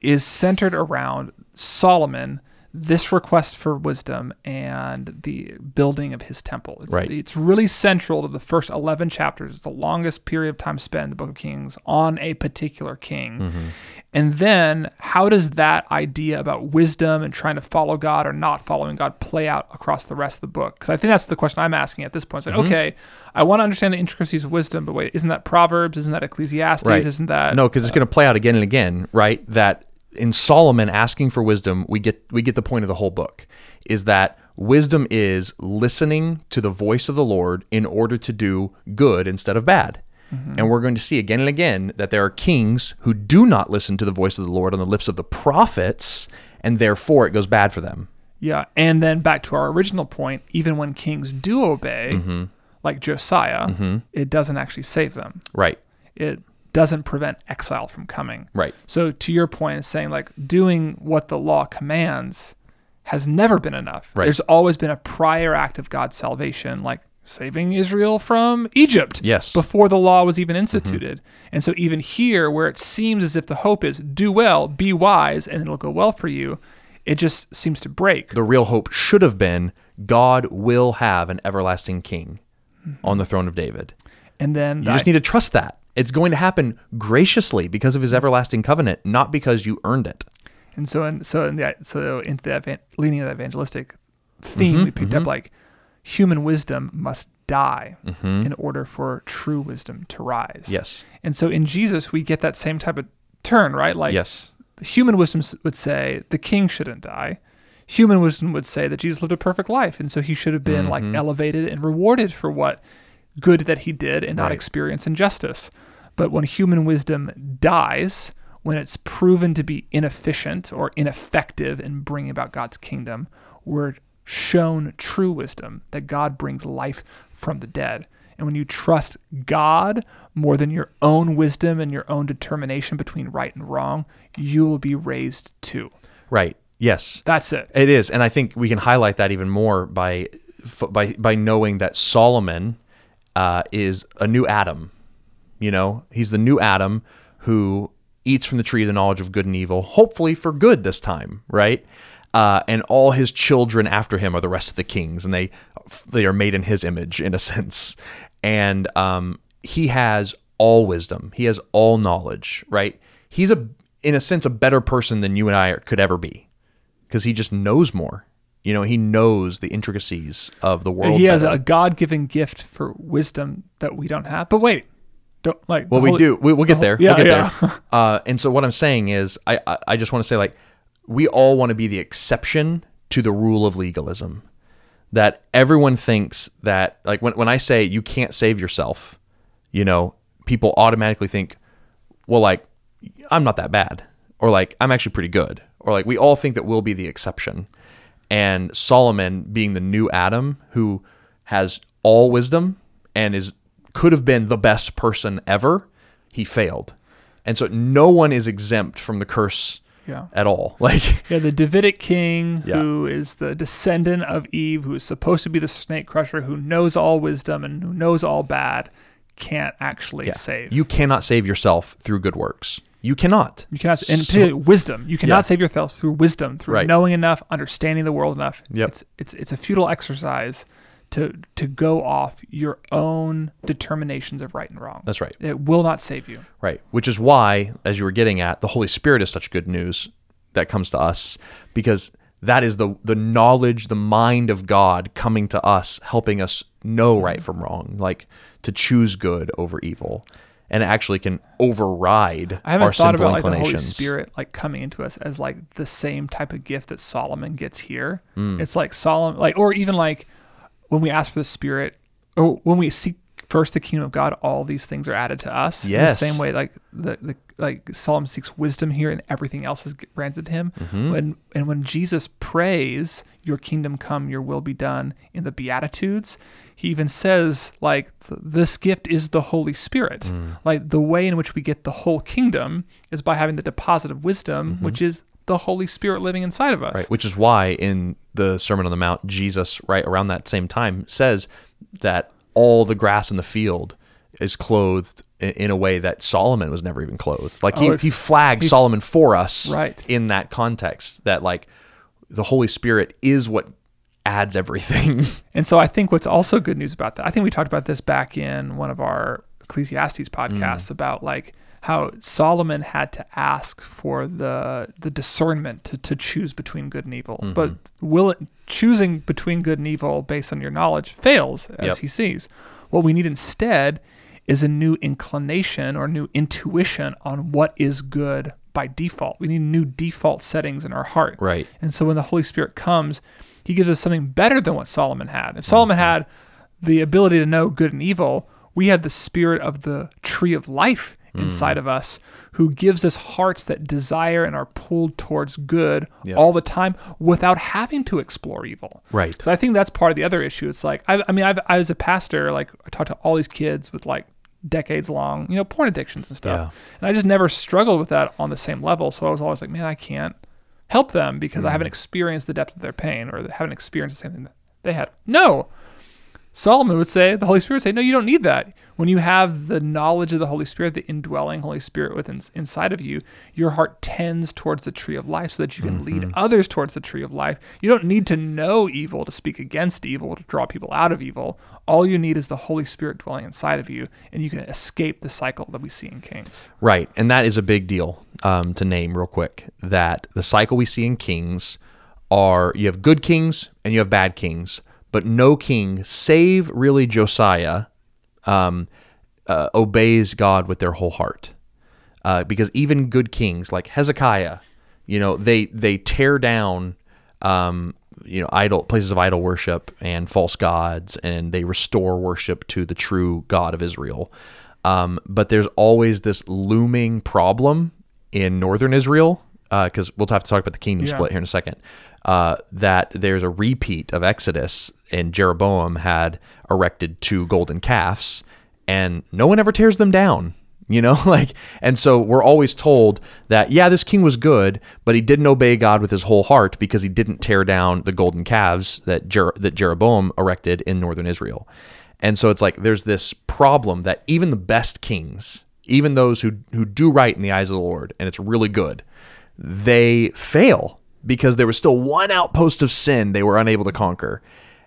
is centered around Solomon, this request for wisdom, and the building of his temple. It's, Right. It's really central to the first eleven chapters. It's the longest period of time spent in the Book of Kings on a particular king. Mm-hmm. And then, how does that idea about wisdom and trying to follow God or not following God play out across the rest of the book? Because I think that's the question I'm asking at this point. It's like, mm-hmm. okay, I want to understand the intricacies of wisdom, but wait, isn't that Proverbs? Isn't that Ecclesiastes? Isn't that no? Because it's going to play out again and again, right? That in Solomon asking for wisdom, we get we get the point of the whole book is that wisdom is listening to the voice of the Lord in order to do good instead of bad. And we're going to see again and again that there are kings who do not listen to the voice of the Lord on the lips of the prophets, and therefore it goes bad for them. Yeah, and then back to our original point, even when kings do obey, Mm-hmm. like Josiah, it doesn't actually save them. Right. It doesn't prevent exile from coming. Right. So to your point, saying like doing what the law commands has never been enough. Right. There's always been a prior act of God's salvation, like saving Israel from Egypt. Yes. Mm-hmm. Before the law was even instituted. And so even here, where it seems as if the hope is do well, be wise, and it'll go well for you, it just seems to break. The real hope should have been God will have an everlasting king on the throne of David. And then You just the- need to trust that. It's going to happen graciously because of his mm-hmm. everlasting covenant, not because you earned it. And so, in, so in the so into that evan- leaning of the evangelistic theme, we mm-hmm, picked up mm-hmm. like human wisdom must die in order for true wisdom to rise. Yes. And so in Jesus, we get that same type of turn, right? Like yes. human wisdom would say the king shouldn't die. Human wisdom would say that Jesus lived a perfect life, and so he should have been like elevated and rewarded for what good that he did and not Right. experience injustice. But when human wisdom dies, when it's proven to be inefficient or ineffective in bringing about God's kingdom, we're shown true wisdom that God brings life from the dead. And when you trust God more than your own wisdom and your own determination between right and wrong, you will be raised too. Right. Yes. That's it. It is, and I think we can highlight that even more by by by knowing that Solomon uh, is a new Adam. You know, he's the new Adam who eats from the tree of the knowledge of good and evil, hopefully for good this time, right? Uh, and all his children after him are the rest of the kings, and they they are made in his image in a sense. And um, he has all wisdom, he has all knowledge, right? He's a in a sense a better person than you and I could ever be because he just knows more. You know, he knows the intricacies of the world. He has better. a God-given gift for wisdom that we don't have. But wait, don't like. Well, we whole- do. We, we'll get there. yeah, we'll get yeah. there. Uh, and so what I'm saying is, I I, I just want to say like, we all want to be the exception to the rule of legalism. That everyone thinks that like when when I say you can't save yourself, you know, people automatically think, well, like I'm not that bad, or like I'm actually pretty good, or like we all think that we'll be the exception. And Solomon, being the new Adam, who has all wisdom and is could have been the best person ever, he failed. And so no one is exempt from the curse Yeah. at all. Like Yeah, the Davidic king Yeah. who is the descendant of Eve, who is supposed to be the snake crusher, who knows all wisdom and who knows all bad, can't actually yeah, save. you cannot save yourself through good works. You cannot. You cannot, and So- wisdom. You cannot Yeah. save yourself through wisdom, through Right. knowing enough, understanding the world enough. Yep. It's it's it's a futile exercise to to go off your own determinations of right and wrong. That's right. It will not save you. Right. Which is why, as you were getting at, the Holy Spirit is such good news that comes to us because that is the the knowledge, the mind of God coming to us, helping us know right from wrong, like to choose good over evil. And it actually can override I haven't our thought sinful about like the Holy inclinations. Spirit like coming into us as like the same type of gift that Solomon gets here. Hmm. It's like Solomon, like or even like when we ask for the Spirit, or when we seek first the kingdom of God, all these things are added to us. In the same way, like the, the like Solomon seeks wisdom here, and everything else is granted to him. Mm-hmm. When and when Jesus prays, "Your kingdom come, Your will be done," in the Beatitudes, he even says like this gift is the Holy Spirit. Mm. Like the way in which we get the whole kingdom is by having the deposit of wisdom, which is the Holy Spirit living inside of us. Mm-hmm. Right, which is why in the Sermon on the Mount, Jesus, right around that same time, says that all the grass in the field is clothed in a way that Solomon was never even clothed. Like he, Oh, he flagged Solomon for us Right. in that context that like the Holy Spirit is what adds everything. And so I think what's also good news about that, I think we talked about this back in one of our Ecclesiastes podcasts mm. about like how Solomon had to ask for the the discernment to, to choose between good and evil. Mm-hmm. But will it, choosing between good and evil based on your knowledge fails as Yep. he sees. What we need instead is a new inclination or new intuition on what is good by default. We need new default settings in our heart. Right. And so when the Holy Spirit comes, he gives us something better than what Solomon had. If Solomon mm-hmm. had the ability to know good and evil, we have the spirit of the tree of life inside of us who gives us hearts that desire and are pulled towards good Yeah. all the time without having to explore evil. Right. Because I think that's part of the other issue. It's like, I, I mean, I've, I was a pastor, like, I talked to all these kids with like decades long, you know, porn addictions and stuff. Yeah. And I just never struggled with that on the same level. So I was always like, man, I can't help them because I Mm-hmm. haven't experienced the depth of their pain or haven't experienced the same thing that they had. No. Solomon would say, the Holy Spirit would say, no, you don't need that. When you have the knowledge of the Holy Spirit, the indwelling Holy Spirit within inside of you, your heart tends towards the tree of life so that you can Mm-hmm. lead others towards the tree of life. You don't need to know evil to speak against evil, to draw people out of evil. All you need is the Holy Spirit dwelling inside of you, and you can escape the cycle that we see in Kings. Right. And that is a big deal um, to name real quick. That the cycle we see in kings are you have good kings and you have bad kings, but no king, save really Josiah, um, uh, obeys God with their whole heart. Uh, because even good kings like Hezekiah, you know, they they tear down, um, you know, idol places of idol worship and false gods, and they restore worship to the true God of Israel. Um, but there's always this looming problem in northern Israel because we'll have to talk about the kingdom Yeah. split here in a second. Uh, that there's a repeat of Exodus, and Jeroboam had erected two golden calves, and no one ever tears them down. You know, like, and so we're always told that, yeah, this king was good, but he didn't obey God with his whole heart because he didn't tear down the golden calves that, Jer- that Jeroboam erected in northern Israel. And so it's like there's this problem that even the best kings, even those who, who do right in the eyes of the Lord, and it's really good, they fail because there was still one outpost of sin they were unable to conquer.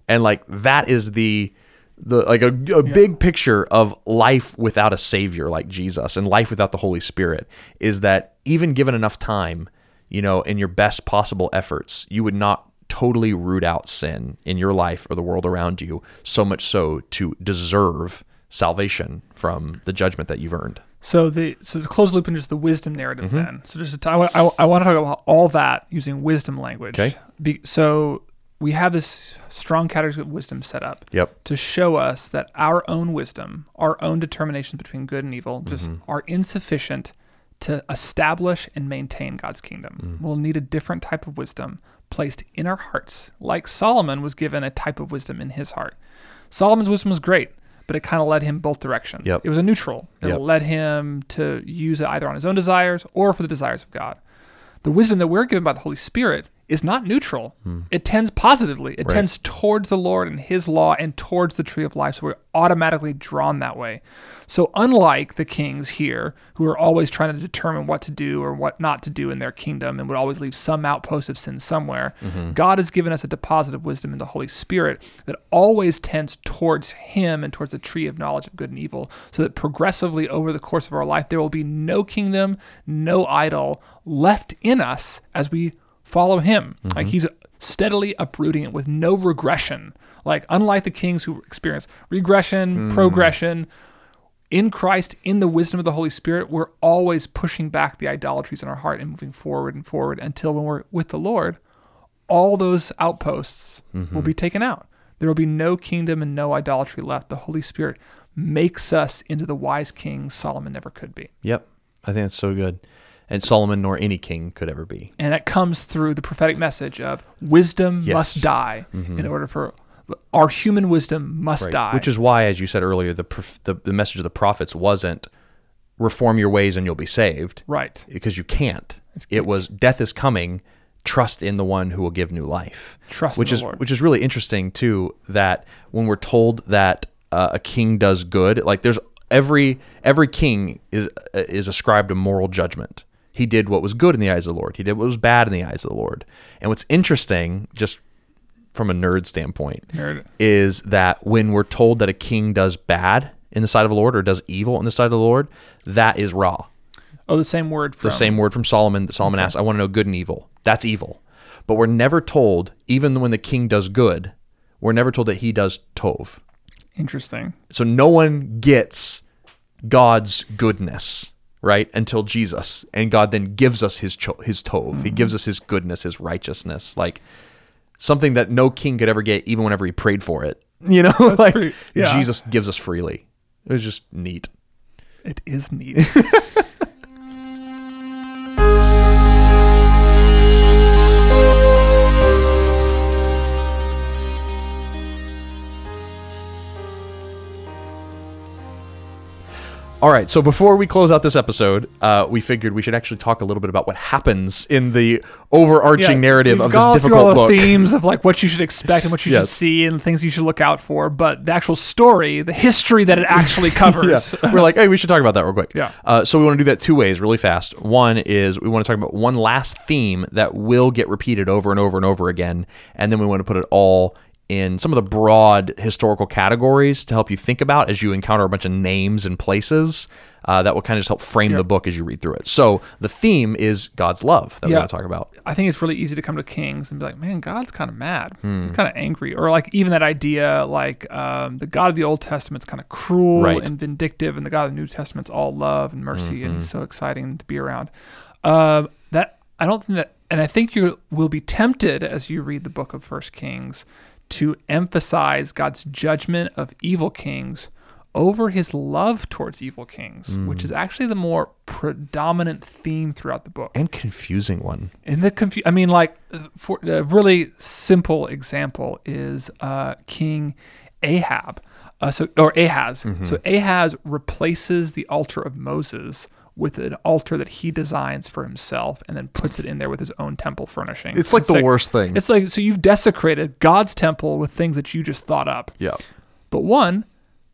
And like that is the the like a, a big picture of life without a savior like Jesus and life without the Holy Spirit is that even given enough time, you know, in your best possible efforts, you would not totally root out sin in your life or the world around you so much so to deserve salvation from the judgment that you've earned. So the so the close the loop into just the wisdom narrative Mm-hmm. then. So just to t- I, I, I want to talk about all that using wisdom language. Okay. Be, so we have this strong category of wisdom set up Yep. to show us that our own wisdom, our own determinations between good and evil, just Mm-hmm. are insufficient to establish and maintain God's kingdom. Mm. We'll need a different type of wisdom placed in our hearts, like Solomon was given a type of wisdom in his heart. Solomon's wisdom was great, but it kind of led him both directions. Yep. It was a neutral. It Yep. led him to use it either on his own desires or for the desires of God. The wisdom that we're given by the Holy Spirit is not neutral. Hmm. It tends positively. It Right. tends towards the Lord and His law and towards the tree of life. So we're automatically drawn that way. So unlike the kings here, who are always trying to determine what to do or what not to do in their kingdom and would always leave some outpost of sin somewhere, mm-hmm. God has given us a deposit of wisdom in the Holy Spirit that always tends towards Him and towards the tree of knowledge of good and evil. So that progressively over the course of our life, there will be no kingdom, no idol left in us as we follow him. Like mm-hmm. he's steadily uprooting it with no regression. Like unlike the kings who experience regression, mm. progression, in Christ, in the wisdom of the Holy Spirit, we're always pushing back the idolatries in our heart and moving forward and forward until when we're with the Lord, all those outposts mm-hmm. will be taken out. There will be no kingdom and no idolatry left. The Holy Spirit makes us into the wise kings Solomon never could be. Yep. I think that's so good. And Solomon nor any king could ever be. And that comes through the prophetic message of wisdom Yes. must die in order for our human wisdom must die. Which is why, as you said earlier, the, prof- the the message of the prophets wasn't reform your ways and you'll be saved right. because you can't. It was death is coming. Trust in the one who will give new life. Trust in which the is Lord. which is really interesting too. That when we're told that uh, a king does good, like there's every every king is uh, is ascribed a moral judgment. He did what was good in the eyes of the Lord. He did what was bad in the eyes of the Lord. And what's interesting, just from a nerd standpoint, Nerd. is that when we're told that a king does bad in the sight of the Lord or does evil in the sight of the Lord, that is ra. Oh, the same word from The same word from Solomon that Solomon asked, I want to know good and evil. That's evil. But we're never told, even when the king does good, we're never told that he does tov. Interesting. So no one gets God's goodness, right? Until Jesus. And God then gives us his cho- his tov. He gives us mm-hmm. his goodness, his righteousness. Like something that no king could ever get even whenever he prayed for it. You know, like pretty- yeah. Jesus gives us freely. It was just neat. It is neat. All right, so before we close out this episode, uh, we figured we should actually talk a little bit about what happens in the overarching Yeah, narrative of this gone through all difficult the book. themes of like what you should expect and what you Yes. should see and things you should look out for, but the actual story, the history that it actually covers. Yeah. We're like, hey, we should talk about that real quick. Yeah. Uh, so we want to do that two ways, really fast. One is we want to talk about one last theme that will get repeated over and over and over again, and then we want to put it all in some of the broad historical categories to help you think about as you encounter a bunch of names and places. Uh, that will kind of just help frame the book as you read through it. So the theme is God's love that we're going to talk about. I think it's really easy to come to Kings and be like, man, God's kind of mad. Hmm. He's kind of angry. Or like even that idea, like um, the God of the Old Testament's kind of cruel Right. and vindictive, and the God of the New Testament's all love and mercy, and Mm-hmm. he's so exciting to be around. Um, that I don't think that, and I think you will be tempted as you read the book of First Kings to emphasize God's judgment of evil kings over his love towards evil kings, Mm. which is actually the more predominant theme throughout the book. And confusing one. And the confu- I mean, like, uh, for a really simple example is uh, King Ahab. Uh, so or Ahaz. Mm-hmm. So Ahaz replaces the altar of Moses with an altar that he designs for himself, and then puts it in there with his own temple furnishing. It's like the worst thing. It's like so you've desecrated God's temple with things that you just thought up. Yeah. But one,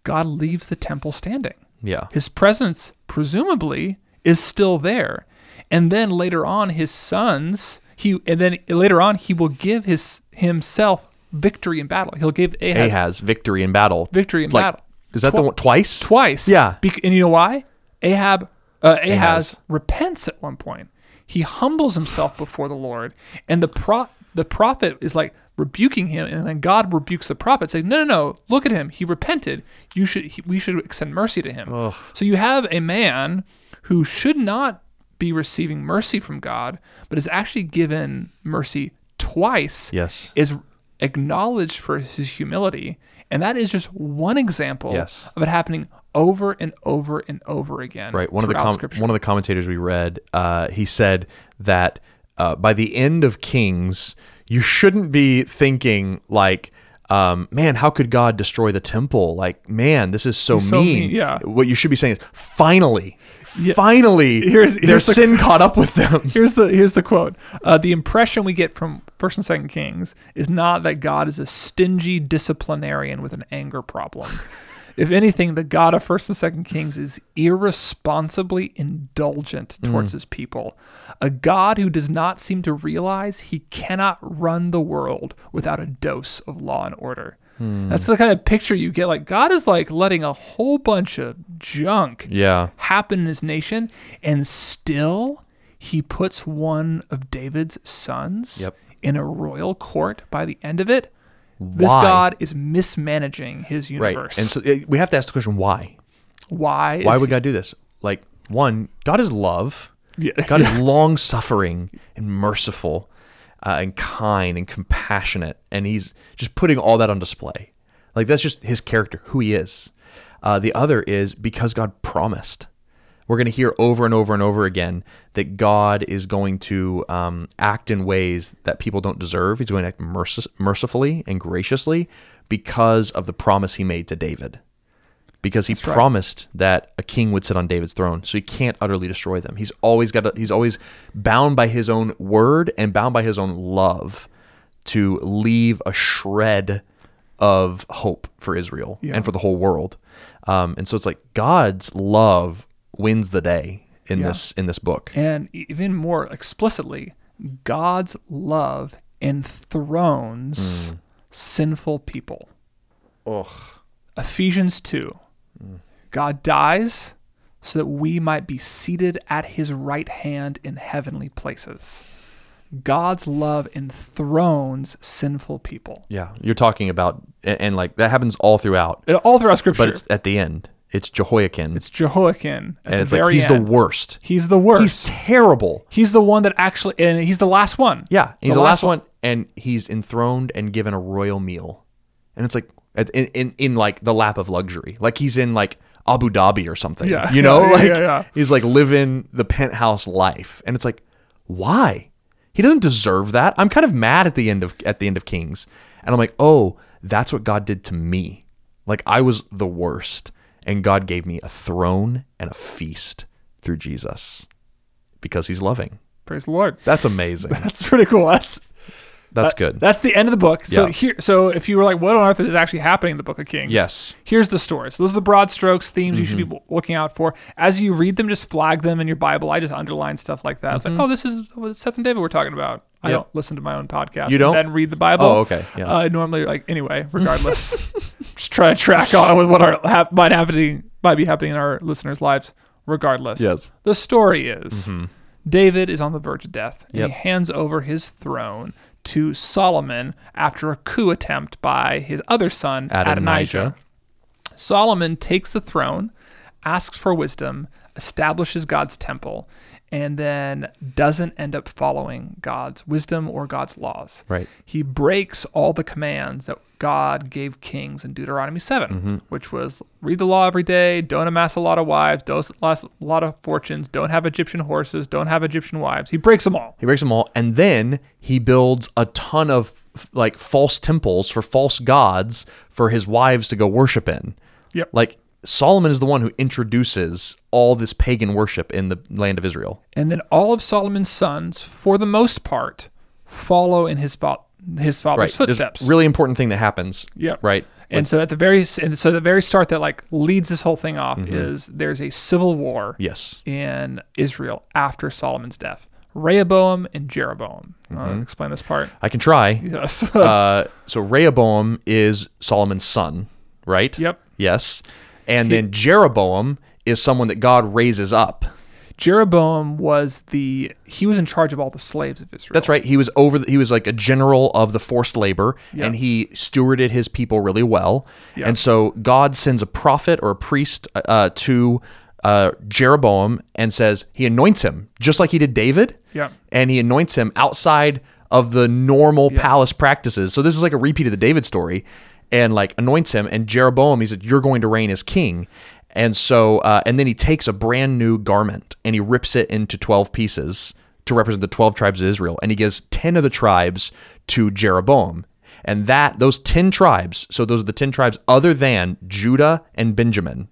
God leaves the temple standing. Yeah. His presence, presumably, is still there. And then later on, his sons, he and then later on, he will give his himself victory in battle. He'll give Ahaz, Ahaz victory in battle. victory in Like, battle. Is that the one twice? twice? Yeah. Bec- and you know why? Ahab, uh, Ahaz, Ahaz. repents at one point. He humbles himself before the Lord, and the pro- the prophet is like rebuking him, and then God rebukes the prophet, saying, "No, no, no! Look at him. He repented. You should. He, we should extend mercy to him." So you have a man who should not be receiving mercy from God, but is actually given mercy twice. Yes. Is acknowledged for his humility, and that is just one example Yes. of it happening over and over and over again. Right. One of the com- one of the commentators we read, uh, he said that uh, by the end of Kings, you shouldn't be thinking like, um, "Man, how could God destroy the temple?" Like, "Man, this is so, so mean. mean, yeah. What you should be saying is, "Finally, finally, Here's- their the- sin caught up with them." Here's the here's the quote. Uh, the impression we get from First and Second Kings is not that God is a stingy disciplinarian with an anger problem. If anything, the God of First and Second Kings is irresponsibly indulgent hmm. towards his people. A God who does not seem to realize he cannot run the world without a dose of law and order. Hmm. That's the kind of picture you get. Like God is like letting a whole bunch of junk yeah. happen in his nation, and still he puts one of David's sons Yep. in a royal court by the end of it. This Why? God is mismanaging his universe. Right. And so uh, we have to ask the question: Why? why? Why would he- God do this? Like, one, God is love. Yeah. God is long suffering and merciful uh, and kind and compassionate. And he's just putting all that on display. Like, that's just his character, who he is. Uh, the other is because God promised. We're going to hear over and over and over again that God is going to um, act in ways that people don't deserve. He's going to act merc- mercifully and graciously because of the promise he made to David because he right. promised that a king would sit on David's throne. So he can't utterly destroy them. He's always got. To, he's always bound by his own word and bound by his own love to leave a shred of hope for Israel Yeah. and for the whole world. Um, and so it's like God's love wins the day in Yeah. this in this book. And even more explicitly, God's love enthrones Hmm. sinful people. Ugh. Ephesians 2. God dies so that we might be seated at his right hand in heavenly places. God's love enthrones sinful people. Yeah, you're talking about, and, and like that happens all throughout, all throughout scripture. but it's at the end. It's Jehoiakim, it's Jehoiakim and it's like he's end. the worst. He's the worst. He's terrible. He's the one that actually, and he's the last one. Yeah, he's the, last one. and he's enthroned and given a royal meal, and it's like in, in in like the lap of luxury, like he's in like Abu Dhabi or something. Yeah, you know, yeah, like yeah, yeah. he's like living the penthouse life, and it's like, why? He doesn't deserve that. I'm kind of mad at the end of at the end of Kings, and I'm like, oh, that's what God did to me. Like I was the worst, and God gave me a throne and a feast through Jesus, because He's loving. Praise the Lord. That's amazing. That's pretty cool. That's That's good. That's the end of the book. So Yeah. here, so if you were like, "What on earth is actually happening in the Book of Kings?" Yes. Here's the story. So those are the broad strokes, themes you should Mm-hmm. be looking out for. As you read them, just flag them in your Bible. I just underline stuff like that. It's like, oh, this is what Seth and David we're talking about. I Mm-hmm. Yep. don't listen to my own podcast. You don't? And then read the Bible. Oh, okay. Yeah. Uh, I normally like anyway. Regardless, just try to track on with what our hap- might happening might be happening in our listeners' lives. Regardless. Yes. The story is David is on the verge of death, and Yep. he hands over his throne to Solomon after a coup attempt by his other son, Adonijah. Adonijah. Solomon takes the throne, asks for wisdom, establishes God's temple, and then doesn't end up following God's wisdom or God's laws. Right. He breaks all the commands that God gave kings in Deuteronomy 7, Mm-hmm. which was read the law every day, don't amass a lot of wives, don't amass a lot of fortunes, don't have Egyptian horses, don't have Egyptian wives. He breaks them all. He breaks them all, and then he builds a ton of like false temples for false gods for his wives to go worship in. Yep. Like Solomon is the one who introduces all this pagan worship in the land of Israel. And then all of Solomon's sons, for the most part, follow in his fa- his father's Right. Footsteps. a really important thing that happens. Yep. Right. And so at the very and so the very start that like leads this whole thing off Mm-hmm. is there's a civil war Yes. in Israel after Solomon's death. Rehoboam and Jeroboam. Mm-hmm. Uh, explain this part. I can try. Yes. uh, so Rehoboam is Solomon's son, right? Yep. Yes. And then Jeroboam is someone that God raises up. Jeroboam was the he was in charge of all the slaves of Israel. That's right. He was over. The, he was like a general of the forced labor, Yeah. and he stewarded his people really well. Yeah. And so God sends a prophet or a priest uh, to uh, Jeroboam and says he anoints him just like he did David. Yeah. And he anoints him outside of the normal palace practices. So this is like a repeat of the David story, and like anoints him. And Jeroboam, he said, "You're going to reign as king." And so, uh, and then he takes a brand new garment and he rips it into 12 pieces to represent the 12 tribes of Israel. And he gives 10 of the tribes to Jeroboam. And that, those 10 tribes, so those are the 10 tribes other than Judah and Benjamin.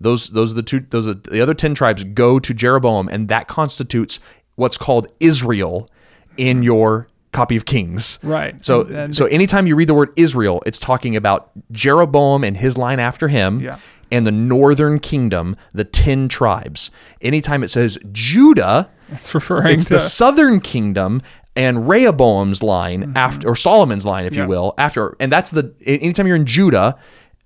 Those, those are the two, those are the other 10 tribes go to Jeroboam. And that constitutes what's called Israel in your copy of Kings. Right. So, And then- so anytime you read the word Israel, it's talking about Jeroboam and his line after him Yeah. and the northern kingdom, the 10 tribes. Anytime it says Judah, It's referring it's to the southern kingdom and Rehoboam's line after, or Solomon's line, if Mm-hmm. Yeah. you will, after, and that's the, anytime you're in Judah,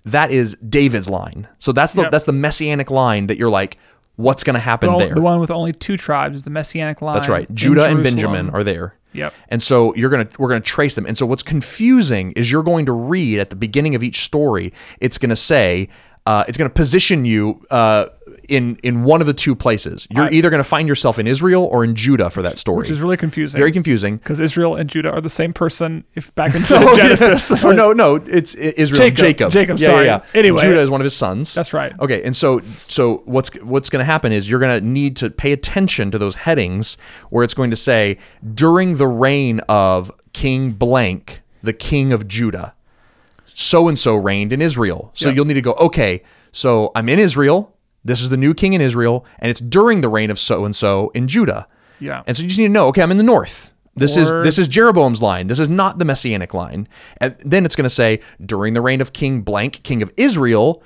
that is David's line. So that's the, Yep. that's the messianic line that you're like, what's going to happen the, there? the one with only two tribes is the messianic line. That's right. Judah and Benjamin are there. Yep. And so you're gonna we're gonna trace them. And so what's confusing is you're going to read at the beginning of each story. It's gonna say uh, it's gonna position you uh, in in one of the two places. You're I- either gonna find yourself in Israel or in Judah for that story. Which is really confusing. very confusing. because Israel and Judah are the same person. If back in Oh, yeah. Genesis, or oh, no, no, it's Israel. Jacob. Jacob. Jacob, Yeah, sorry. Yeah, yeah. Anyway. Judah is one of his sons. That's right. Okay, and so so what's what's going to happen is you're going to need to pay attention to those headings where it's going to say during the reign of King blank, the king of Judah, so and so reigned in Israel. So Yeah. you'll need to go. Okay, so I'm in Israel. This is the new king in Israel, and it's during the reign of so and so in Judah. Yeah. And so you just need to know, okay, I'm in the north. This is this is Jeroboam's line. This is not the messianic line. And then it's going to say during the reign of King blank, king of Israel,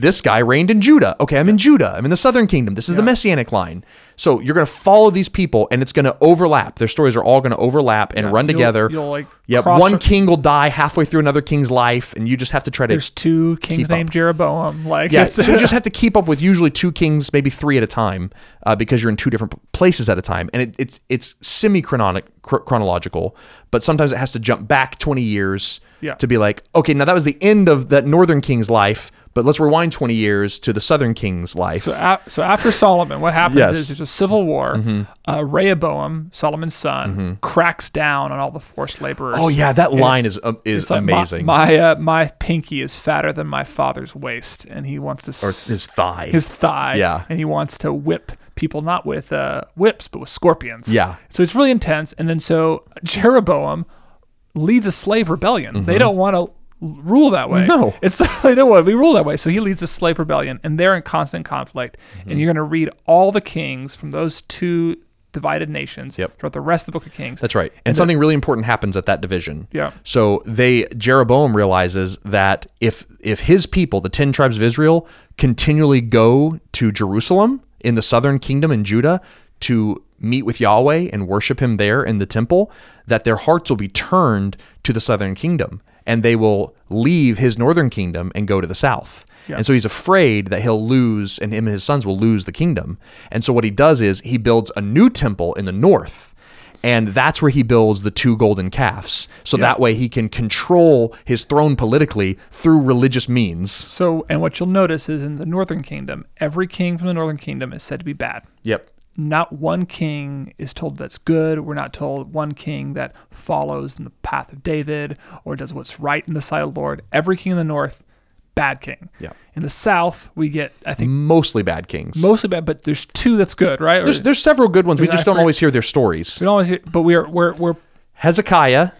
this guy reigned in Judah. Okay, I'm in Judah. I'm in the southern kingdom. This is the messianic line. So you're going to follow these people and it's going to overlap. Their stories are all going to overlap and run You'll- together. You'll, like Yep, one king will die halfway through another king's life and you just have to try to There's two kings up. named Jeroboam. Like yeah, so you just have to keep up with usually two kings, maybe three at a time, uh, because you're in two different places at a time, and it, it's it's semi chronological, but sometimes it has to jump back 20 years Yeah. to be like, okay, now that was the end of that northern king's life, but let's rewind 20 years to the southern king's life. So, a- so after Solomon, what happens Yes. Mm-hmm. is there's a civil war. Uh, Rehoboam, Solomon's son, cracks down on all the forced laborers. oh yeah, that line is uh, is It's like, my- amazing. My uh, my pinky is fatter than my father's waist, and he wants to or his thigh. his thigh. Yeah. and he wants to whip people not with uh, whips but with scorpions. Yeah. So it's really intense. And then so Jeroboam leads a slave rebellion. They don't want to rule that way. No. it's they don't want to be ruled that way. So he leads a slave rebellion, and they're in constant conflict. Mm-hmm. And you're going to read all the kings from those two divided nations Yep. throughout the rest of the book of Kings. That's right. And, something really important happens at that division. Yeah. So they Jeroboam realizes that if if his people, the 10 tribes of Israel, continually go to Jerusalem in the southern kingdom in Judah to meet with Yahweh and worship him there in the temple, that their hearts will be turned to the southern kingdom and they will leave his northern kingdom and go to the south. Yeah. And so he's afraid that he'll lose, and him and his sons will lose the kingdom. And so what he does is he builds a new temple in the north. And that's where he builds the two golden calves. So that way he can control his throne politically through religious means. So, and what you'll notice is in the northern kingdom, every king from the northern kingdom is said to be bad. Yep. Not one king is told that's good. We're not told one king that follows in the path of David or does what's right in the sight of the Lord. Every king in the north, bad king. Yeah. In the south, we get I think Mostly bad kings. mostly bad, but there's two that's good, right? There's there's several good ones. We just don't always hear their stories. we don't always, hear- but we're we're we're Hezekiah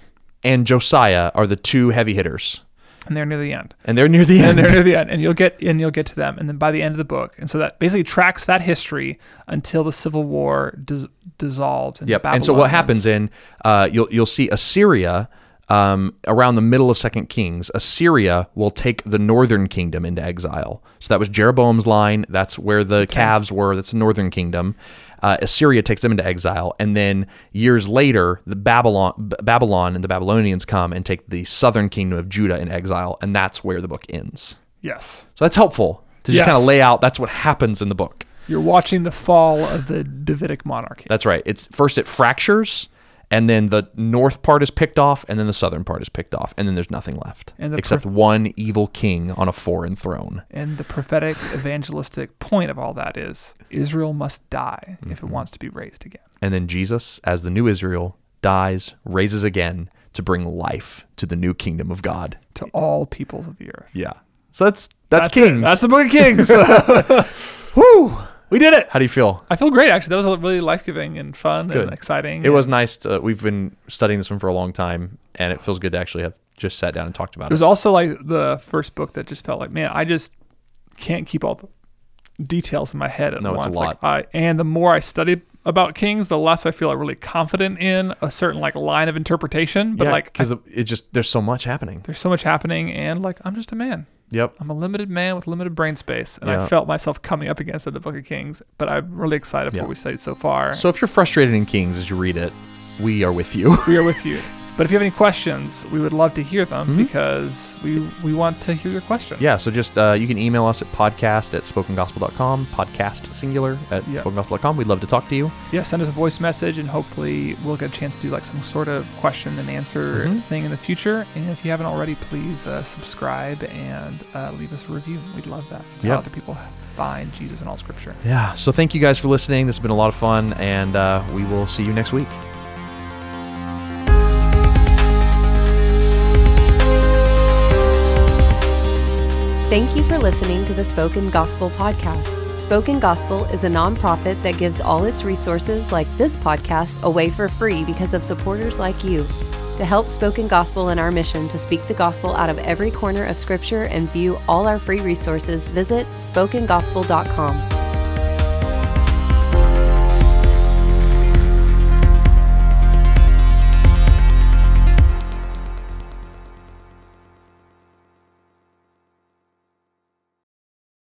and Josiah are the two heavy hitters, and they're near the end. and they're near the and end. they're near the end, and you'll get and you'll get to them, and then by the end of the book, and so that basically tracks that history until the Civil War dis- dissolves. And Yep. And so what happens in uh, you'll you'll see Assyria um, around the middle of Second Kings. Assyria will take the northern kingdom into exile. So that was Jeroboam's line. That's where the calves were. That's the northern kingdom. Uh, Assyria takes them into exile, and then years later, the Babylon, B- Babylon, and the Babylonians come and take the southern kingdom of Judah in exile, and that's where the book ends. Yes, So that's helpful to just Yes. kind of lay out. That's what happens in the book. you're watching the fall of the Davidic monarchy. That's right. It's first it fractures, and then the north part is picked off, and then the southern part is picked off, and then there's nothing left And the except prof- one evil king on a foreign throne. And the prophetic evangelistic point of all that is Israel must die if Mm-hmm. it wants to be raised again. And then Jesus, as the new Israel, dies, raises again to bring life to the new kingdom of God. To all peoples of the earth. Yeah. So that's that's, it. kings. That's the book of Kings. Woo! We did it. How do you feel? I feel great actually. That was really life giving and fun Good. and exciting. It was nice. To, we've been studying this one for a long time, and it feels good to actually have just sat down and talked about It It was also like the first book that just felt like, man, I just can't keep all the details in my head at No, it's once. a Like I and the more I study about kings, the less I feel like really confident in a certain like line of interpretation. But like because it just there's so much happening. there's so much happening and like I'm just a man. Yep. I'm a limited man with limited brain space. And Yeah. I felt myself coming up against it in the Book of Kings. But I'm really excited for what we studied so far. So if you're frustrated in Kings as you read it, we are with you. we are with you. But if you have any questions, we would love to hear them Mhm. because we we want to hear your questions. yeah, so just uh, you can email us at podcast at spokengospel.com, podcast singular at Yeah. spokengospel.com. We'd love to talk to you. yeah, send us a voice message and hopefully we'll get a chance to do like some sort of question and answer Mhm. thing in the future. And if you haven't already, please uh, subscribe and uh, leave us a review. We'd love that. It's how other people find Jesus in all scripture. Yeah, so thank you guys for listening. This has been a lot of fun, and uh, we will see you next week. Thank you for listening to the Spoken Gospel Podcast. Spoken Gospel is a nonprofit that gives all its resources, like this podcast, away for free because of supporters like you. To help Spoken Gospel in our mission to speak the gospel out of every corner of Scripture and view all our free resources, visit spokengospel.com.